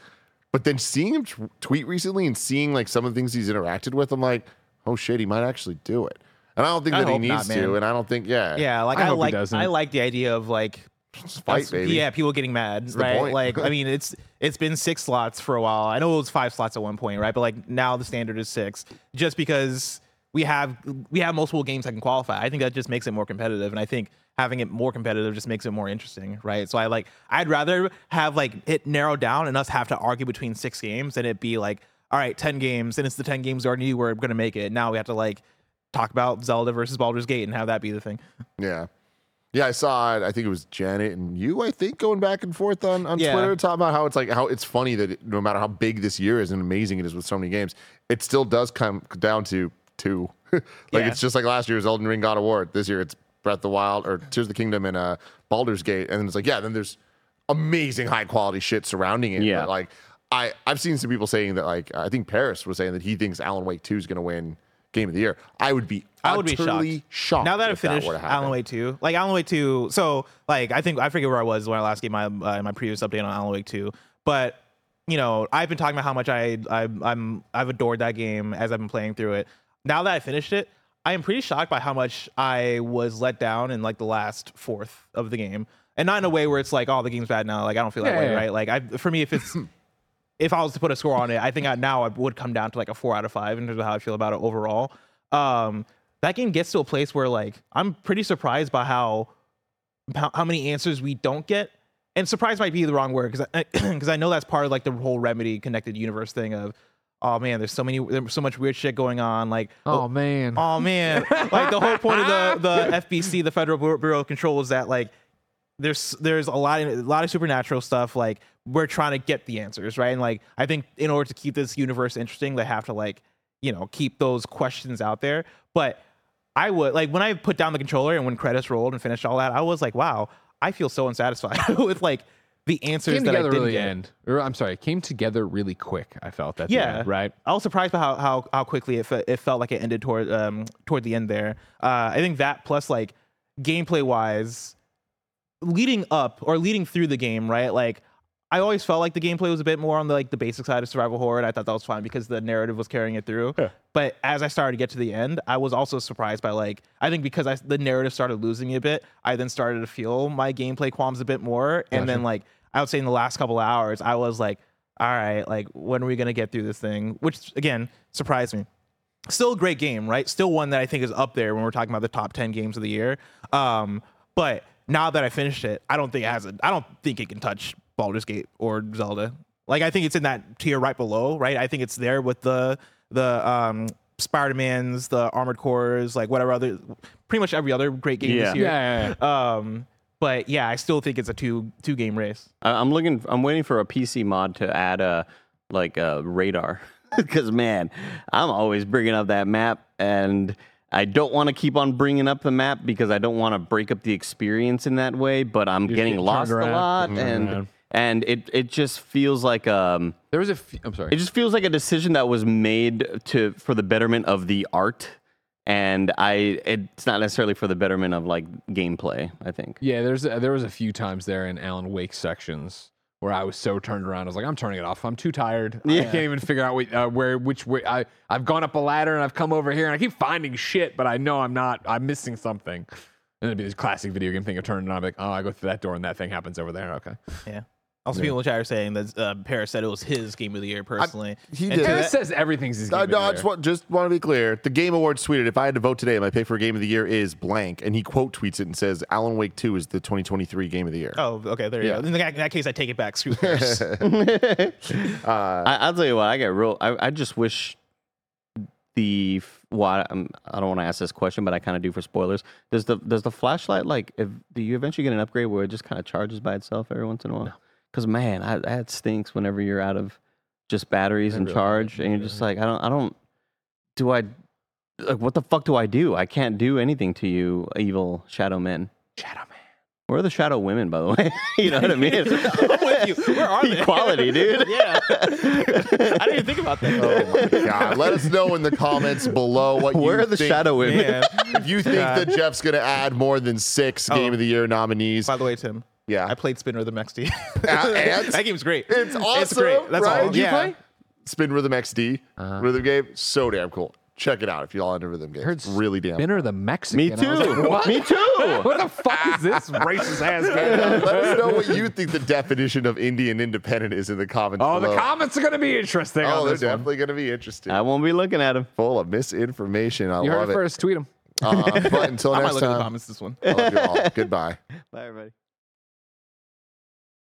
but then seeing him t- tweet recently and seeing like some of the things he's interacted with, I'm like, oh shit, he might actually do it. And I don't think I that he hope not, needs to. And I don't think, yeah, Yeah, like I I, hope he like doesn't. I like the idea of like fight, That's- baby. Yeah, people getting mad, the right? point. Like, I mean, it's it's been six slots for a while. I know it was five slots at one point, right? But like now the standard is six, just because we have we have multiple games that can qualify. I think that just makes it more competitive, and I think having it more competitive just makes it more interesting, right? So I like I'd rather have like it narrowed down and us have to argue between six games than it be like, all right, ten games, and it's the ten games we already knew we're gonna make it. Now we have to like talk about Zelda versus Baldur's Gate and have that be the thing. Yeah. Yeah, I saw it. I think it was Janet and you, I think, going back and forth on, on Yeah. Twitter talking about how it's like how it's funny that it, no matter how big this year is and amazing it is with so many games, it still does come down to two. like Yeah. it's just like last year's Elden Ring God of War. This year it's Breath of the Wild or Tears of the Kingdom and uh Baldur's Gate. And then it's like, yeah, then there's amazing high quality shit surrounding it. Yeah. But like I, I've seen some people saying that like I think Paris was saying that he thinks Alan Wake 2 is gonna win Game of the Year. I would be I would be shocked. shocked. Now that I finished happen. Alan Wake 2, like Alan Wake 2, so like I think I forget where I was when I last gave my uh, my previous update on Alan Wake 2, but you know, I've been talking about how much I, I I'm I've adored that game as I've been playing through it. Now that I finished it, I am pretty shocked by how much I was let down in like the last fourth of the game, and not in a way where it's like, oh, the game's bad now. Like I don't feel that Yeah, way, yeah. right? Like I, for me, if it's if I was to put a score on it, I think I, now I would come down to like a four out of five in terms of how I feel about it overall. Um, that game gets to a place where like I'm pretty surprised by how how, many answers we don't get. And surprise might be the wrong word because I, because I know that's part of like the whole remedy connected universe thing of oh man there's so many there's so much weird shit going on like Oh man. oh man like the whole point of the the FBC the Federal Bureau Bureau of Control is that like there's there's a lot of, a lot of supernatural stuff like we're trying to get the answers right and like I think in order to keep this universe interesting they have to like you know keep those questions out there but I would like when I put down the controller and when credits rolled and finished all that I was like wow I feel so unsatisfied with like the answers came that I didn't really get. end. Or, I'm sorry, it came together really quick. I felt that. Yeah, right. I was surprised by how how, how quickly it, fe- it felt like it ended toward um toward the end there. Uh, I think that plus like gameplay wise, leading up or leading through the game, right? Like I always felt like the gameplay was a bit more on the like the basic side of survival horror, and I thought that was fine because the narrative was carrying it through. But as I started to get to the end, I was also surprised by like I think because I, the narrative started losing me a bit, I then started to feel my gameplay qualms a bit more, and then like I would say in the last couple of hours, I was like, all right, like when are we gonna get through this thing? Which again surprised me still a great game, right? Still one that I think is up there when we're talking about the top 10 games of the year. Um, but now that I finished it, I don't think it has a, I don't think it can touch Baldur's Gate or Zelda. Like I think it's in that tier right below, right? I think it's there with the the um Spider-Man's, the Armored Cores, like whatever other pretty much every other great game Yeah. this year. Yeah, yeah, Um but yeah, I still think it's a two two game race. I- I'm looking. I'm waiting for a PC mod to add a like a radar because man, I'm always bringing up that map, and I don't want to keep on bringing up the map because I don't want to break up the experience in that way. But I'm You're getting getting lost a turned around. lot, Mhm. and around. And it it just feels like um There was a. F- I'm sorry. it just feels like a decision that was made to for the betterment of the art. And I, it's not necessarily for the betterment of like gameplay. I think. Yeah, there's a, there was a few times there in Alan Wake sections where I was so turned around. I was like, I'm turning it off. I'm too tired. I can't even figure out wh- uh, where which way. I I've gone up a ladder and I've come over here and I keep finding shit, but I know I'm not. I'm missing something. And it'd be this classic video game thing of turning it on. I'm like, oh, I go through that door and that thing happens over there. Okay. Yeah. Also, people in the chat are saying that uh, Paris said it was his game of the year personally. he And did. Paris that- says everything's his game. Uh, of no, the I year. just want, just want to be clear. The Game Awards tweeted, if I had to vote today, my pick for Game of the Year is blank. And he quote tweets it and says, Alan Wake 2 is the 2023 Game of the Year. Oh, okay. There you go. In that, in that case, I take it back. Screw Paris. I, I'll tell you what, I get real. I, I just wish the f- well, I, um, I don't want to ask this question, but I kind of do for spoilers. Does the does the flashlight like? If, do you eventually get an upgrade where it just kind of charges by itself every once in a while? Because man, I, that stinks whenever you're out of just batteries and really charge, and you're just like, I don't, I don't. Do I? Like, what the fuck do I do? I can't do anything to you, evil shadow men. Shadow Man. Where are the shadow women, by the way? you know what I mean? I'm with you. Where are they? Equality, dude. yeah. I didn't even think about that. Oh my God. Let us know in the comments below what you think. Where are the think- shadow women? Man. If you think that Jeff's going to add more than six Oh. Game of the Year nominees. By the way, Tim, Yeah. I played Spin Rhythm XD. and? that game's great. It's It's great. awesome, That's right? all. Did you yeah. play? Spin Rhythm XD. Uh-huh. Rhythm game. So damn cool. Check it out if y'all into rhythm games. Heard It's really damn Spinner the Mexican. Me I was like, too. what? Me too. what the fuck is this racist ass game? Let us know what you think the definition of Indian independent is in the comments. Oh, the comments are going to be interesting. Oh, on they're this definitely going to be interesting. I won't be looking at them. Full of misinformation. I You love heard it it. first. Tweet them. Uh, but until I might next look at the time, comments this one. I love you all. Goodbye. Bye, everybody.